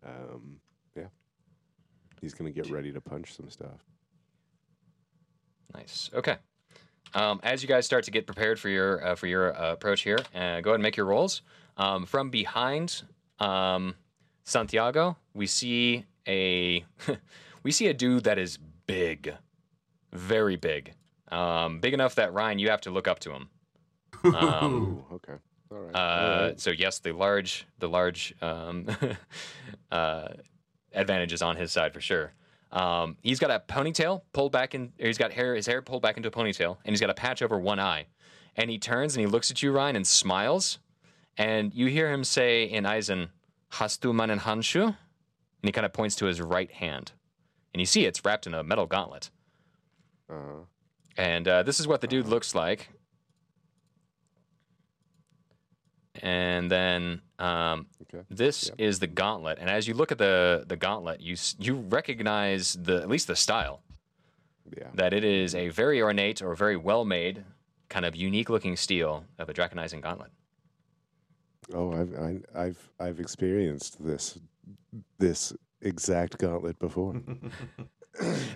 Um, yeah, he's gonna get ready to punch some stuff. Nice. Okay. Um, as you guys start to get prepared for your uh, for your uh, approach here, uh, go ahead and make your rolls. Um, from behind um, Santiago, we see a (laughs) we see a dude that is big, very big, um, big enough that Ryan, you have to look up to him. Um, (laughs) Ooh, okay, all right. all uh, right. so yes, the large the large um, (laughs) uh, advantage is on his side for sure. Um, he's got a ponytail pulled back in. Or he's got hair. His hair pulled back into a ponytail, and he's got a patch over one eye. And he turns and he looks at you, Ryan, and smiles. And you hear him say in Eisen, "Hast du meinen Handschuh?" And he kind of points to his right hand, and you see it's wrapped in a metal gauntlet. Uh, And uh, this is what the dude looks like. And then um, okay. this Yep. is the gauntlet. And as you look at the the gauntlet, you you recognize the at least the style Yeah. that it is a very ornate or very well made, kind of unique looking steel of a Dracheneisen gauntlet. Oh, I've I, I've I've experienced this this exact gauntlet before. (laughs)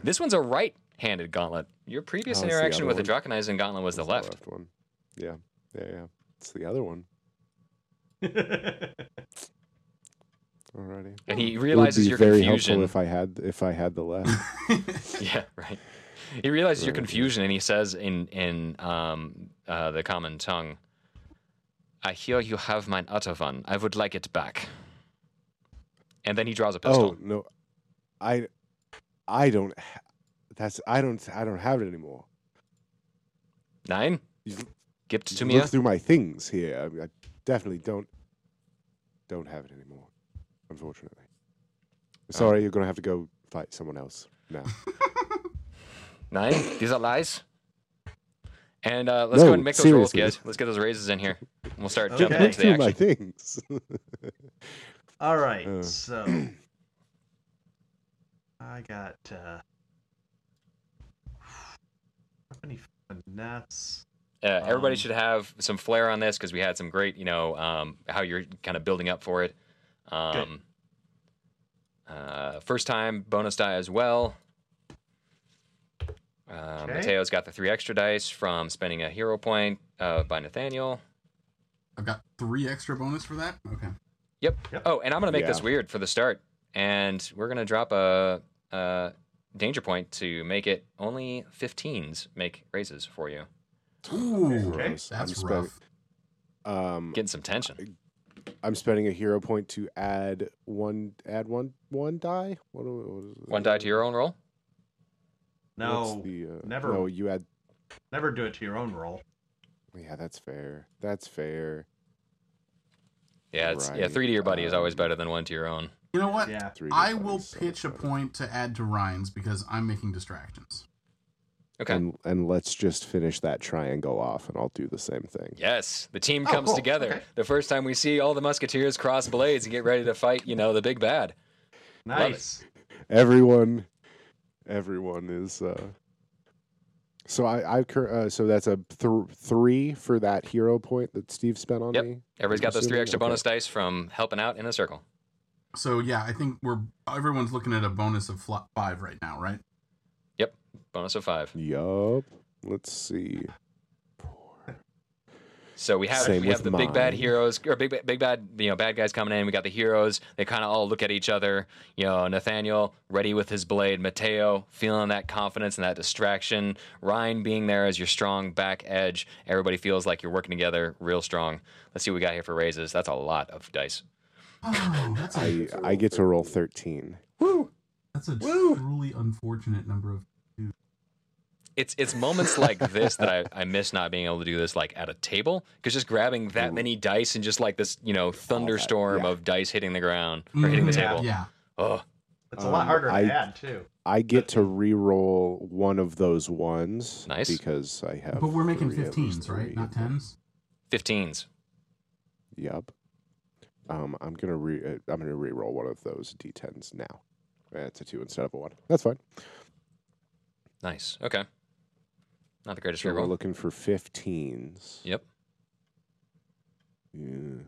This one's a right-handed gauntlet. Your previous Oh, the interaction other with the one. Dracheneisen gauntlet was the It's left. one. Yeah. Yeah. Yeah. It's the other one. Alrighty. And he It would realizes be your very confusion. helpful if I had if I had the left. (laughs) yeah, right. He realizes your confusion, and he says in in um, uh, the common tongue, "I hear you have mine Atavan. I would like it back." And then he draws a pistol. oh no, I I don't. Ha- that's I don't I don't have it anymore. Nine, You gift to me. look through my things here. I, I definitely don't don't have it anymore. Unfortunately. Sorry, you're gonna have to go fight someone else now. (laughs) Nine. These are lies. And uh, let's go No, ahead and make those rolls, seriously. guys. Let's get those raises in here. And We'll start Okay. jumping Look into the action. my things. (laughs) All right, Uh. so I got uh, (sighs) how many finesse? Uh, everybody Um, should have some flair on this because we had some great, you know, um, how you're kind of building up for it. Um, uh, first time bonus die as well. Uh, Okay. Mateo's got the three extra dice from spending a hero point uh, by Nathaniel. I've got three extra bonus for that. Okay. Yep. Oh, and I'm gonna make this weird for the start, and we're gonna drop a, a danger point to make it only 15s make raises for you. Ooh, Okay. that's I'm spe- rough. Um, Getting some tension. I'm spending a hero point to add one, add one, one die. What, do- what is One die to your own roll. what's No, the, uh, never. No, you add. never do it to your own roll. Yeah, that's fair. That's fair. Yeah, it's yeah. Right, Three to your buddy is always um, better than one to your own. You know what? Yeah. Three to I five will is so pitch a much better. point to add to Ryan's because I'm making distractions. Okay. And and let's just finish that triangle off, and I'll do the same thing. Yes, the team Oh, comes cool. together. Okay. The first time we see all the musketeers cross blades and get ready to fight, you know, the big bad. Nice. Everyone, everyone is. uh So I I cur- uh, so that's a th- three for that hero point that Steve spent on Yep. me. Everybody's got those three extra okay. bonus dice from helping out in a circle. So yeah, I think we're everyone's looking at a bonus of fl- five right now, right? Bonus of five. Yup. Let's see. So we have Same we have with the big bad heroes or big big bad you know bad guys coming in. We got the heroes. They kind of all look at each other. You know, Nathaniel ready with his blade. Mateo feeling that confidence and that distraction. Ryan being there as your strong back edge. Everybody feels like you're working together real strong. Let's see what we got here for raises. That's a lot of dice. Oh, that's a I I get to roll thirteen. Woo! that's a truly unfortunate number of. It's it's moments like this that I, I miss not being able to do this like at a table because just grabbing that Ooh. many dice and just like this you know thunderstorm yeah. of dice hitting the ground or hitting the Mhm, table. Yeah. Oh, It's a lot Um, harder to I- add too. I get to re-roll one of those ones. Nice. Because I have. But we're making three, 15s, right? Not 10s. 15s. Yep. Um, I'm gonna re. Uh, I'm gonna re-roll one of those d10s now. It's a two instead of a one. That's fine. Nice. Okay. Not the greatest So we're reroll. looking for 15s. Yep. Yeah.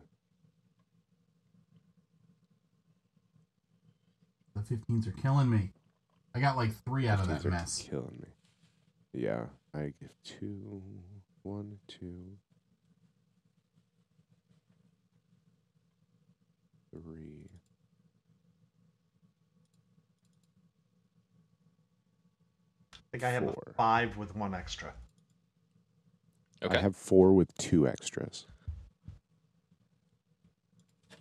The 15s are killing me. I got like three out of 15s that are mess. Killing me. Yeah. I give two, one, two, three. I think I have Four. five with one extra. Okay. I have four with two extras.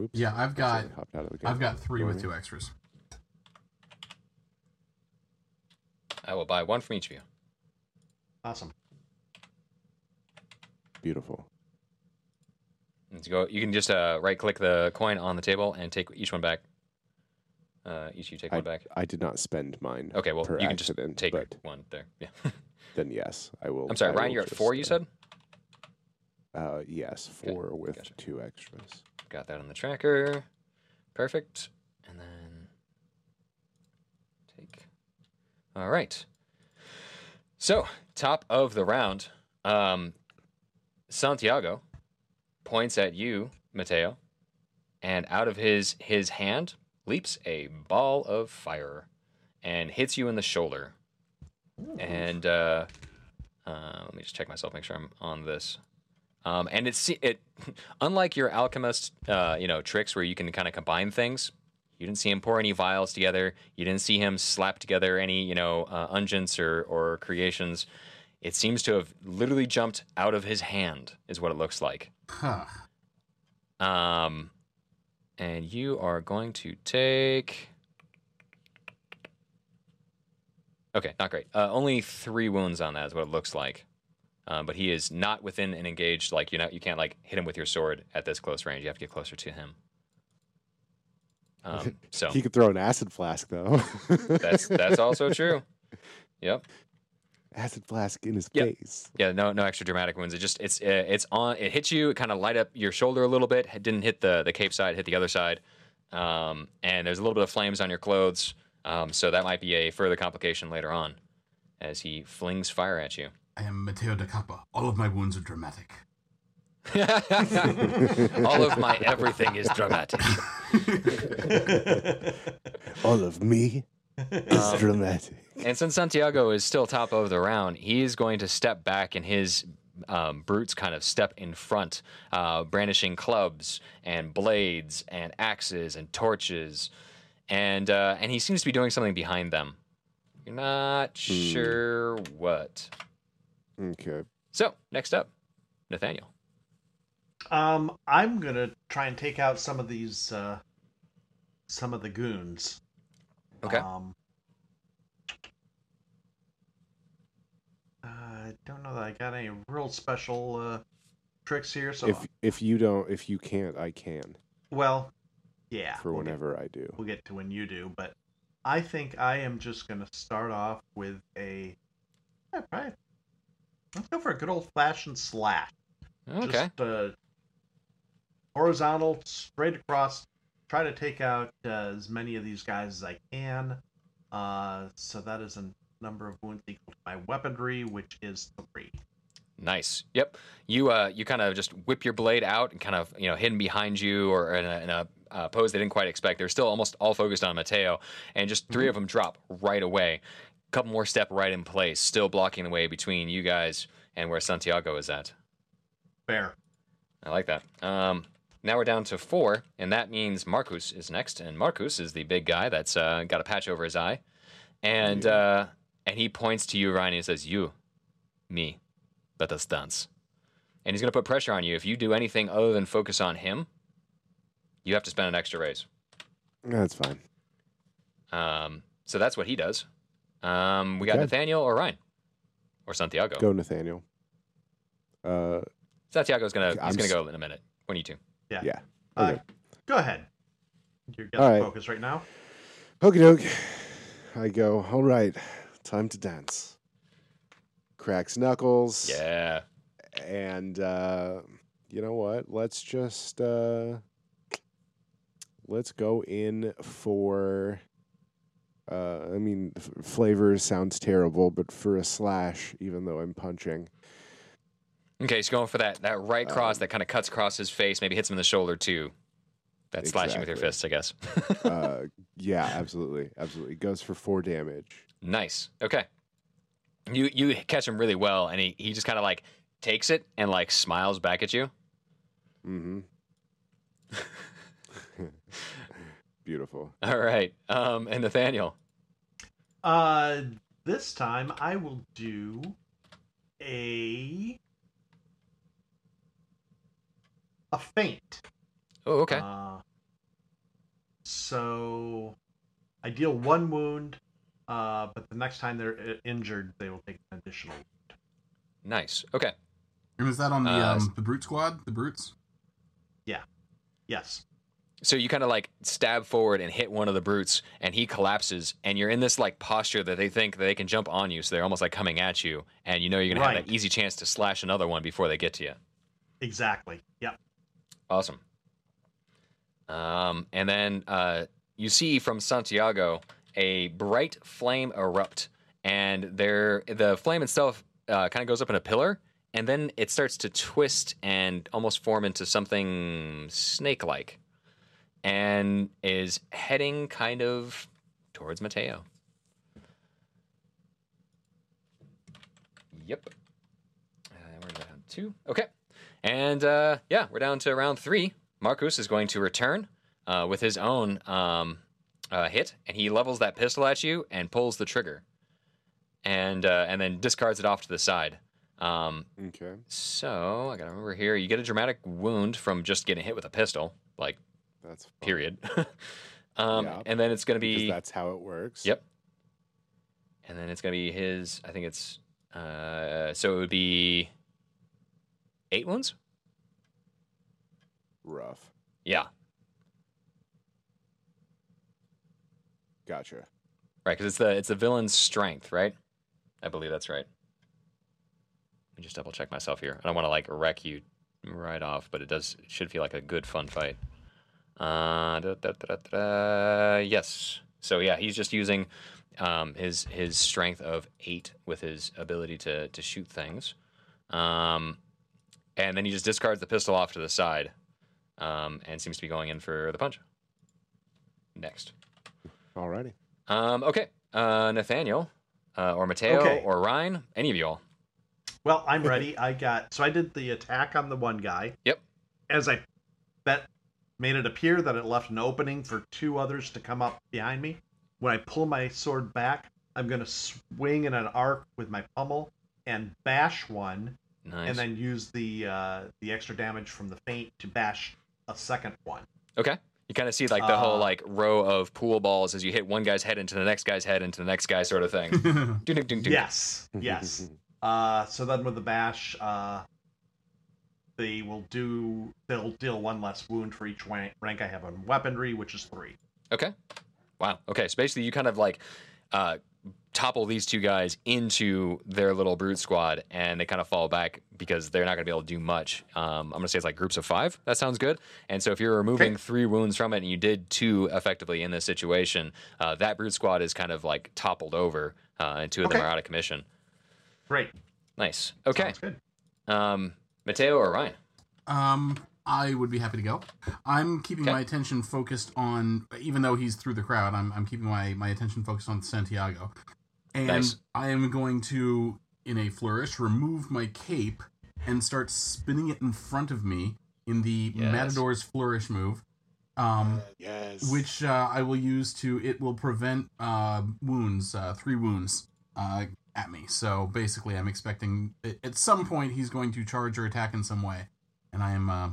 Oops. Yeah, I've got accidentally hopped out of the game. I've got three with two extras. I will buy one from each of you. Awesome. Beautiful. Let's go, you can just uh, right click the coin on the table and take each one back. Uh, each you take one back. I did not spend mine. Okay, well, per you can just take one there. Yeah. (laughs) then yes, I will. I'm sorry, I Ryan, you're at four, you said? Uh, yes, Okay, four with gotcha. two extras. Got that on the tracker. Perfect. And then take. All right. So, top of the round, um, Santiago points at you, Mateo, and out of his his hand leaps a ball of fire and hits you in the shoulder. And uh, uh, let me just check myself, make sure I'm on this. Um, and it's it, (laughs) unlike your alchemist, uh, you know, tricks where you can kind of combine things. You didn't see him pour any vials together. You didn't see him slap together any, you know, uh, unguents or or creations. It seems to have literally jumped out of his hand, is what it looks like. Huh. Um, and you are going to take. Okay, not great. Uh, only three wounds on that is what it looks like. Um, but he is not within an engaged. Like you know, you can't like hit him with your sword at this close range. You have to get closer to him. Um, (laughs) so He could throw an acid flask though. that's that's also true. (laughs) Yep. Acid flask in his Yep. face. Yeah, no, no extra dramatic wounds. It just it's uh, it's on. It hits you. It kind of light up your shoulder a little bit. It didn't hit the the cape side. Hit the other side. Um, and there's a little bit of flames on your clothes. Um, so that might be a further complication later on, as he flings fire at you. I am Mateo da Capa. All of my wounds are dramatic. (laughs) All of my everything is dramatic. (laughs) All of me is Um, dramatic. And since Santiago is still top of the round, he is going to step back in his um, brutes kind of step in front, uh, brandishing clubs and blades and axes and torches, and uh, and he seems to be doing something behind them. You're not sure what. Okay. So next up, Nathaniel. Um, I'm gonna try and take out some of these, uh, some of the goons. Okay. Um, I don't know that I got any real special uh, tricks here. So, If if you don't, if you can't, I can well, yeah, for we'll get- whenever I do. we'll get to when you do, but I think I am just going to start off with a. Yeah, probably. Let's go for a good old fashioned slash. Okay. Just uh, horizontal, straight across. Try to take out uh, as many of these guys as I can. Uh, so that is a number of wounds equal to my weaponry, which is three. Nice. Yep. You uh you kind of just whip your blade out and kind of you know hidden behind you or in a, in a uh, pose they didn't quite expect. They're still almost all focused on Mateo, and just 3 of them drop right away. A couple more step right in place, still blocking the way between you guys and where Santiago is at. Fair. I like that. Um, now we're down to four, and that means Marcus is next. And Marcus is the big guy that's uh, got a patch over his eye, and uh, and he points to you, Ryan, and he says, "You, me, let us dance." And he's gonna put pressure on you. If you do anything other than focus on him, you have to spend an extra raise. That's fine. Um, so that's what he does. Um, we got Okay. Nathaniel or Ryan or Santiago. Go, Nathaniel. Uh, Santiago's gonna I'm he's gonna go in a minute. When you two. Yeah. yeah. Uh, Okay. go ahead. You're All getting right. focus right now. Okie doke. I go. All right. Time to dance. Cracks knuckles. Yeah. And uh, you know what? Let's just uh, let's go in for. Uh, I mean, f- flavor sounds terrible, but for a slash, even though I'm punching, Okay, he's going for that that right cross Um, that kind of cuts across his face, maybe hits him in the shoulder too. That's slashing with your fists, I guess. (laughs) uh, yeah, absolutely, absolutely, goes for four damage. Nice. Okay. You you catch him really well, and he, he just kind of like takes it and like smiles back at you. Mm-hmm. (laughs) Beautiful. All right. Um, and Nathaniel. Uh, this time I will do a a feint. Oh, okay. Uh, so I deal one wound, uh, but the next time they're uh, injured, they will take an additional. nice. Okay. And is that on the Uh, um, the brute squad? The brutes? Yeah. Yes. So you kind of like stab forward and hit one of the brutes, and he collapses, and you're in this like posture that they think that they can jump on you, so they're almost like coming at you, and you know you're gonna have Right. that easy chance to slash another one before they get to you. Exactly. Yep. Awesome. Um, and then uh, you see from Santiago a bright flame erupt, and there the flame itself uh, kind of goes up in a pillar, and then it starts to twist and almost form into something snake-like, and is heading kind of towards Mateo. Yep. Uh, we're down two. Okay. And uh, yeah, we're down to round three. Marcus is going to return uh, with his own um, uh, hit, and he levels that pistol at you and pulls the trigger, and uh, and then discards it off to the side. Um, Okay. so I gotta remember here, you get a dramatic wound from just getting hit with a pistol, like That's fine. period. (laughs) um, Yeah. And then it's gonna be that's how it works. Yep. And then it's gonna be his. I think it's. Uh, so it would be eight wounds. Rough. Yeah, Gotcha. right. Because it's the it's the villain's strength, right? I believe that's right. Let me just double check myself here. I don't want to like wreck you right off, but it does. It should feel like a good fun fight. Uh, da, da, da, yes. So yeah, he's just using um, his his strength of eight with his ability to to shoot things, um, and then he just discards the pistol off to the side, um, and seems to be going in for the punch. Next. Alrighty. Um, okay, uh, Nathaniel, uh, or Mateo, Okay. or Ryan, any of you all. Well, I'm ready. (laughs) I got so I did the attack on the one guy. Yep. As I bet made it appear that it left an opening for two others to come up behind me. When I pull my sword back, I'm gonna swing in an arc with my pommel and bash one, Nice. and then use the uh, the extra damage from the feint to bash a second one. okay. You kind of see like the whole Uh, like row of pool balls as you hit one guy's head into the next guy's head into the next guy sort of thing. (laughs) Ding, ding, ding, ding. Yes, yes. Uh, so then with the bash, uh, they will do they'll deal one less wound for each rank I have on weaponry, which is three. Okay. Wow. Okay. So basically, you kind of like uh, topple these two guys into their little brute squad, and they kind of fall back because they're not going to be able to do much. Um, I'm going to say it's like groups of five. That sounds good. And so if you're removing Okay. three wounds from it, and you did two effectively in this situation, uh, that brute squad is kind of like toppled over, uh, and two of them are out of commission. Great. Nice. Okay. Sounds good. Um, Mateo or Ryan? Um, I would be happy to go. I'm keeping Okay. my attention focused on, even though he's through the crowd, I'm, I'm keeping my, my attention focused on Santiago. And Nice. I am going to, in a flourish, remove my cape and start spinning it in front of me in the Yes. Matador's flourish move. Um, yes. which uh, I will use to. It will prevent uh, wounds, uh, three wounds uh, at me. So basically, I'm expecting at- at some point he's going to charge or attack in some way, and I am uh,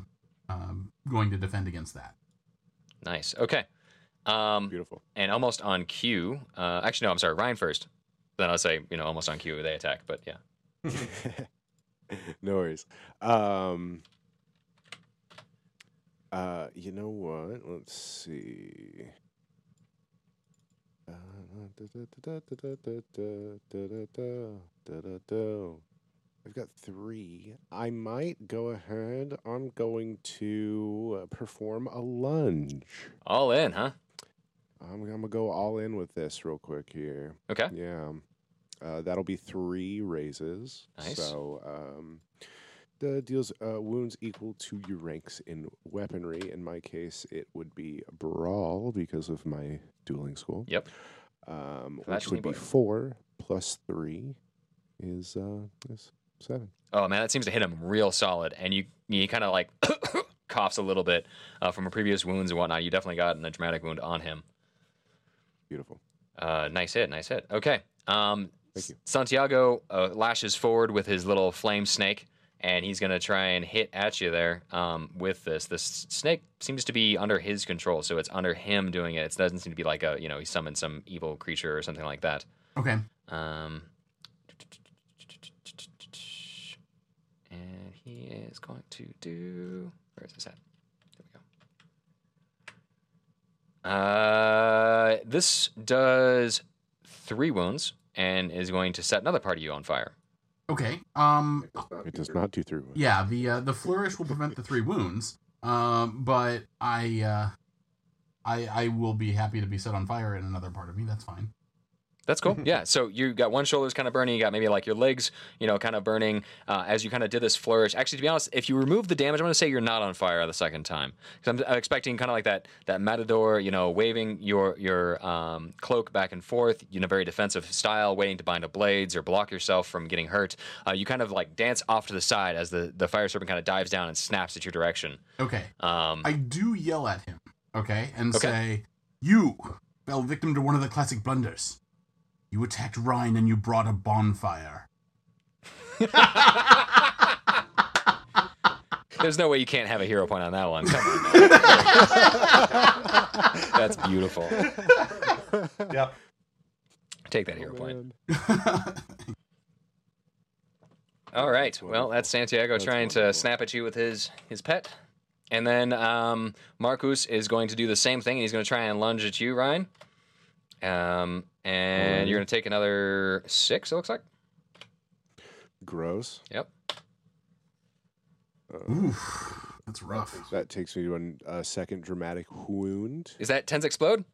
um, going to defend against that. Nice. Okay. Um, Beautiful. and almost on cue. Uh, actually, no, I'm sorry. Ryan first. Then I'll say, you know, almost on cue they attack. But yeah. no worries. Um, uh, you know what? Let's see. Uh, I've got three. I might go ahead. I'm going to uh, perform a lunge. All in, huh? I'm, I'm gonna go all in with this real quick here. Okay. Yeah. Uh, that'll be three raises. Nice. So um, the deals uh, wounds equal to your ranks in weaponry. In my case, it would be brawl because of my dueling school. Yep. Um, which would be four plus three is uh is seven. Oh man, that seems to hit him real solid, and you you kind of like (coughs) coughs a little bit uh, from a previous wounds and whatnot. You definitely got a dramatic wound on him. Beautiful. Uh, nice hit, nice hit. Okay. Um, Thank you. Santiago uh, lashes forward with his little flame snake, and he's going to try and hit at you there um, with this. This snake seems to be under his control, so it's under him doing it. It doesn't seem to be like a, you know, he summoned some evil creature or something like that. Okay. Um, and he is going to do. Where is this at? There we go. Uh, this does three wounds and is going to set another part of you on fire. Okay. Um. It does not do three wounds. Yeah. The uh, the flourish will prevent the three wounds. Um. But I uh, I I will be happy to be set on fire in another part of me. That's fine. That's cool. yeah. So you got one shoulder's kind of burning. You got maybe like your legs, you know, kind of burning uh, as you kind of did this flourish. Actually, to be honest, if you remove the damage, I'm going to say you're not on fire the second time because I'm, I'm expecting kind of like that that matador, you know, waving your your um, cloak back and forth in a very defensive style, waiting to bind up blades or block yourself from getting hurt. Uh, you kind of like dance off to the side as the the fire serpent kind of dives down and snaps at your direction. Okay. Um, I do yell at him. Okay, and Okay. say, "You fell victim to one of the classic blunders. You attacked Ryan and you brought a bonfire." There's no way you can't have a hero point on that one. Come on. (laughs) That's beautiful. Yep. Take that hero point. (laughs) All right. Well, that's Santiago That's trying to snap at you with his his pet, and then um, Marcus is going to do the same thing. He's going to try and lunge at you, Ryan. Um, and Alrighty. you're going to take another six. It looks like. Gross. Yep. Uh, Oof, that's rough. that takes me to an- a second dramatic wound. Is that tens explode?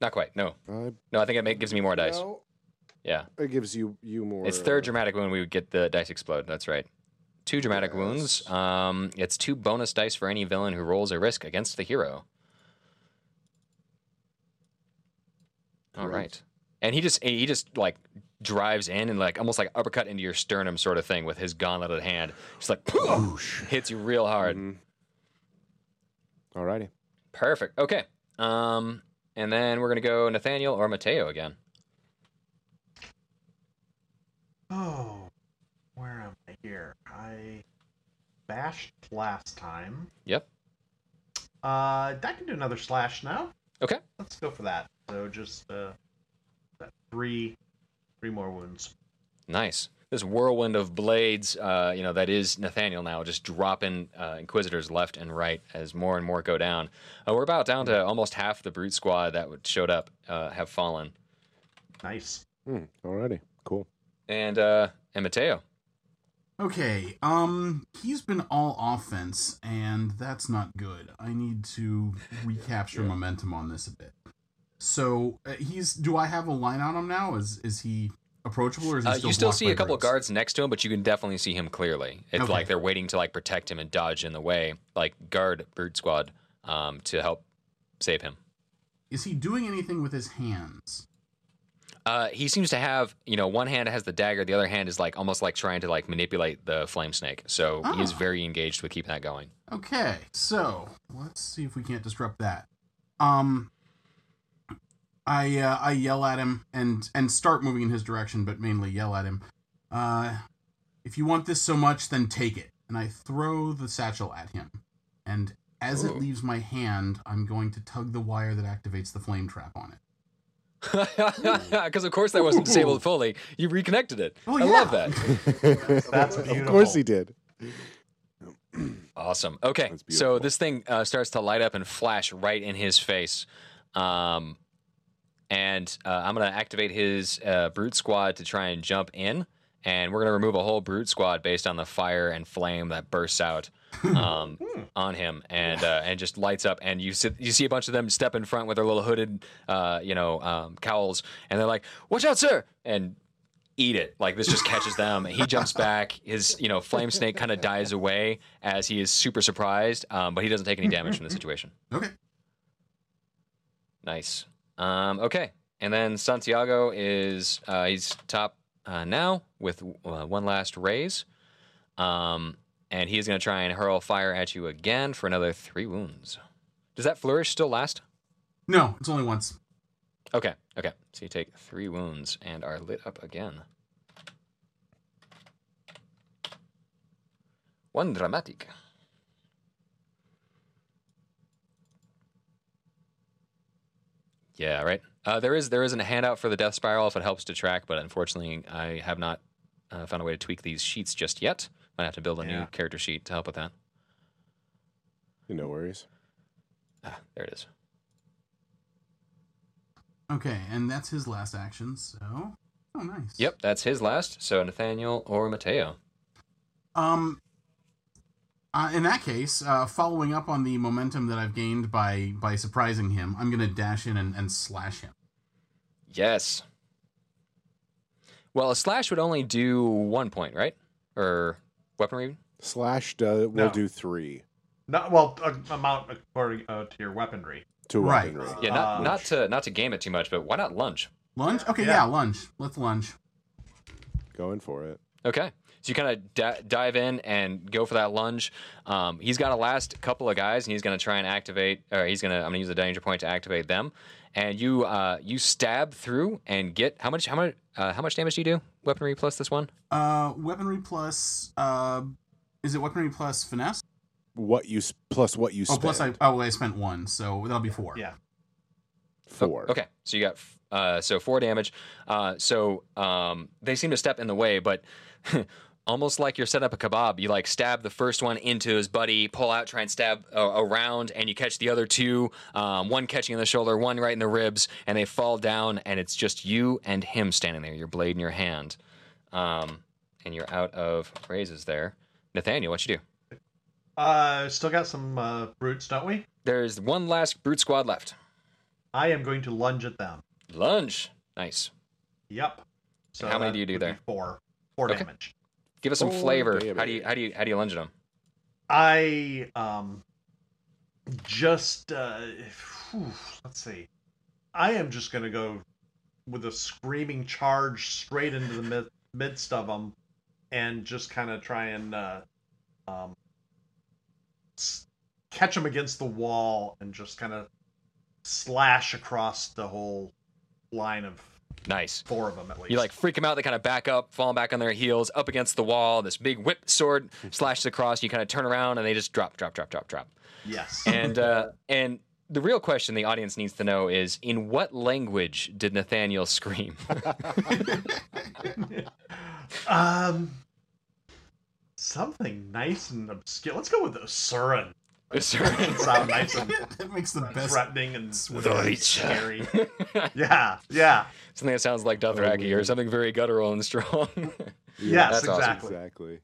Not quite. No. Uh, No. I think it ma- gives me more dice. no, Yeah. it gives you you more. It's third uh, dramatic wound. We would get the dice explode. That's right. Two dramatic Yes. wounds. Um, it's two bonus dice for any villain who rolls a risk against the hero. All Great. right. and he just he just like drives in and like almost like uppercut into your sternum sort of thing with his gauntleted hand. Just like hits you real hard. Mhm. Alrighty. Perfect. Okay. Um, and then we're gonna go Nathaniel or Mateo again. Oh, where am I here? I bashed last time. Yep. Uh, I can do another slash now. Okay. Let's go for that. So just uh, three, three more wounds. Nice. This whirlwind of blades, uh, you know, that is Nathaniel now, just dropping uh, Inquisitors left and right as more and more go down. Uh, we're about down to almost half the brute squad that showed up uh, have fallen. Nice. Hmm, alrighty. Cool. And uh, and Mateo. Okay, um, he's been all offense, and that's not good. I need to recapture momentum on this a bit. So uh, he's. Do I have a line on him now? Is is he approachable, or is he Uh, you still see a couple of guards next to him, but you can definitely see him clearly. It's Okay. like they're waiting to like protect him and dodge in the way, like guard brute squad um, to help save him. Is he doing anything with his hands? Uh, he seems to have, you know, one hand has the dagger, the other hand is like almost like trying to like manipulate the flame snake. So he is Ah. very engaged with keeping that going. Okay, so let's see if we can't disrupt that. Um, I uh, I yell at him and and start moving in his direction, but mainly yell at him. Uh, if you want this so much, then take it. And I throw the satchel at him. And as Ooh. it leaves my hand, I'm going to tug the wire that activates the flame trap on it. (laughs) Because of course that wasn't disabled fully. You reconnected it. Oh, I yeah. love that. (laughs) That's Of course he did. (clears throat) Awesome. Okay, so this thing uh, starts to light up and flash right in his face, um, and uh, I'm gonna activate his uh, brute squad to try and jump in, and we're gonna remove a whole brute squad based on the fire and flame that bursts out um, on him, and uh, and just lights up, and you see you see a bunch of them step in front with their little hooded, uh, you know, um, cowls, and they're like, "Watch out, sir!" and eat it. Like this just catches them. He jumps back. His you know flame snake kind of dies away as he is super surprised, um, but he doesn't take any damage from the situation. Okay. Nice. Um, okay, and then Santiago is uh, he's top uh, now with uh, one last raise, um, and he is going to try and hurl fire at you again for another three wounds. Does that flourish still last? No, it's only once. Okay, okay. So you take three wounds and are lit up again. One dramatic. Yeah, right. Uh, there is there isn't a handout for the death spiral if it helps to track, but unfortunately, I have not uh, found a way to tweak these sheets just yet. Might have to build a new character sheet to help with that. No worries. Ah, there it is. Okay, and that's his last action. So, oh, nice. Yep, that's his last. So Nathaniel or Mateo. Um, uh, in that case, uh, following up on the momentum that I've gained by by surprising him, I'm gonna dash in and, and slash him. Yes. Well, a slash would only do one point, right? Or weaponry? Slash do, will No. do three Not well, a, amount according uh, to your weaponry. to Right. weaponry. Yeah, not Uh, not to not to game it too much, but why not lunge? Lunge? Okay, Yeah. yeah, lunge. Let's lunge. Going for it. Okay. So you kind of d- dive in and go for that lunge. Um, he's got a last couple of guys, and he's going to try and activate, or he's going to. I'm going to use the danger point to activate them. And you uh, you stab through and get how much how much uh, how much damage do you do? Weaponry plus this one. Uh, weaponry plus. Uh, is it weaponry plus finesse? What you plus what you spent. Oh, spend. plus I. Oh, well, I spent one, so that'll be four. Yeah. four. Okay, so you got uh, so four damage. Uh, so um, they seem to step in the way, but (laughs) almost like you're setting up a kebab. You like stab the first one into his buddy, pull out, try and stab uh, around, and you catch the other two. Um, one catching in the shoulder, one right in the ribs, and they fall down. And it's just you and him standing there, your blade in your hand, um, and you're out of raises there. Nathaniel, what you do? Uh, still got some uh, brutes, don't we? There's one last brute squad left. I am going to lunge at them. Lunge, nice. Yep. So how many do you do there? Four. Four Okay. damage. Give us some Oh, flavor. damn How do you how do you how do you lunge at him? I um just uh whew, let's see. I am just gonna go with a screaming charge straight into the mid- midst of them, and just kind of try and uh, um, s- catch them against the wall and just kind of slash across the whole line of Nice. four of them at least. You like freak them out. They kind of back up, fall back on their heels, up against the wall. This big whip sword slashes across. You kind of turn around and they just drop, drop, drop, drop, drop. yes. And uh, and the real question the audience needs to know is: in what language did Nathaniel scream? (laughs) um, something nice and obscure. Let's go with the Surin. Sorry. Sound nice and it makes (laughs) the best. threatening and Sweet. scary. (laughs) Yeah, yeah. something that sounds like Dothraki or something very guttural and strong. (laughs) Yes, That's awesome. exactly. Exactly.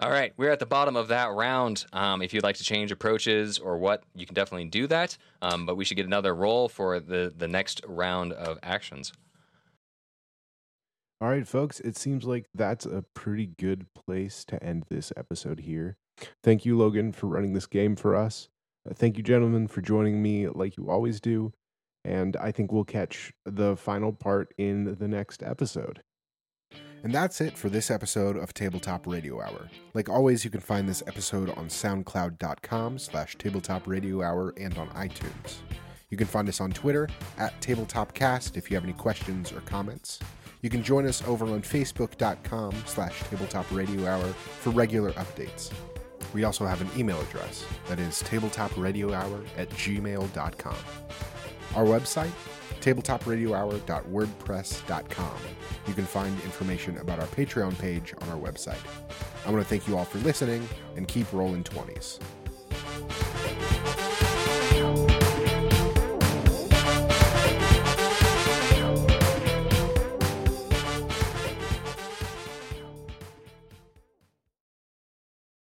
All right, we're at the bottom of that round. Um, if you'd like to change approaches or what, you can definitely do that. Um, but we should get another roll for the the next round of actions. All right, folks, it seems like that's a pretty good place to end this episode here. Thank you, Logan, for running this game for us. Uh, thank you, gentlemen, for joining me like you always do. And I think we'll catch the final part in the next episode. And that's it for this episode of Tabletop Radio Hour. Like always, you can find this episode on soundcloud.com slash tabletop radio hour and on iTunes. You can find us on Twitter at tabletopcast if you have any questions or comments. You can join us over on facebook.com slash tabletop radio hour for regular updates. We also have an email address that is tabletopradiohour at gmail.com. Our website, tabletopradiohour.wordpress.com. You can find information about our Patreon page on our website. I want to thank you all for listening and keep rolling 20s.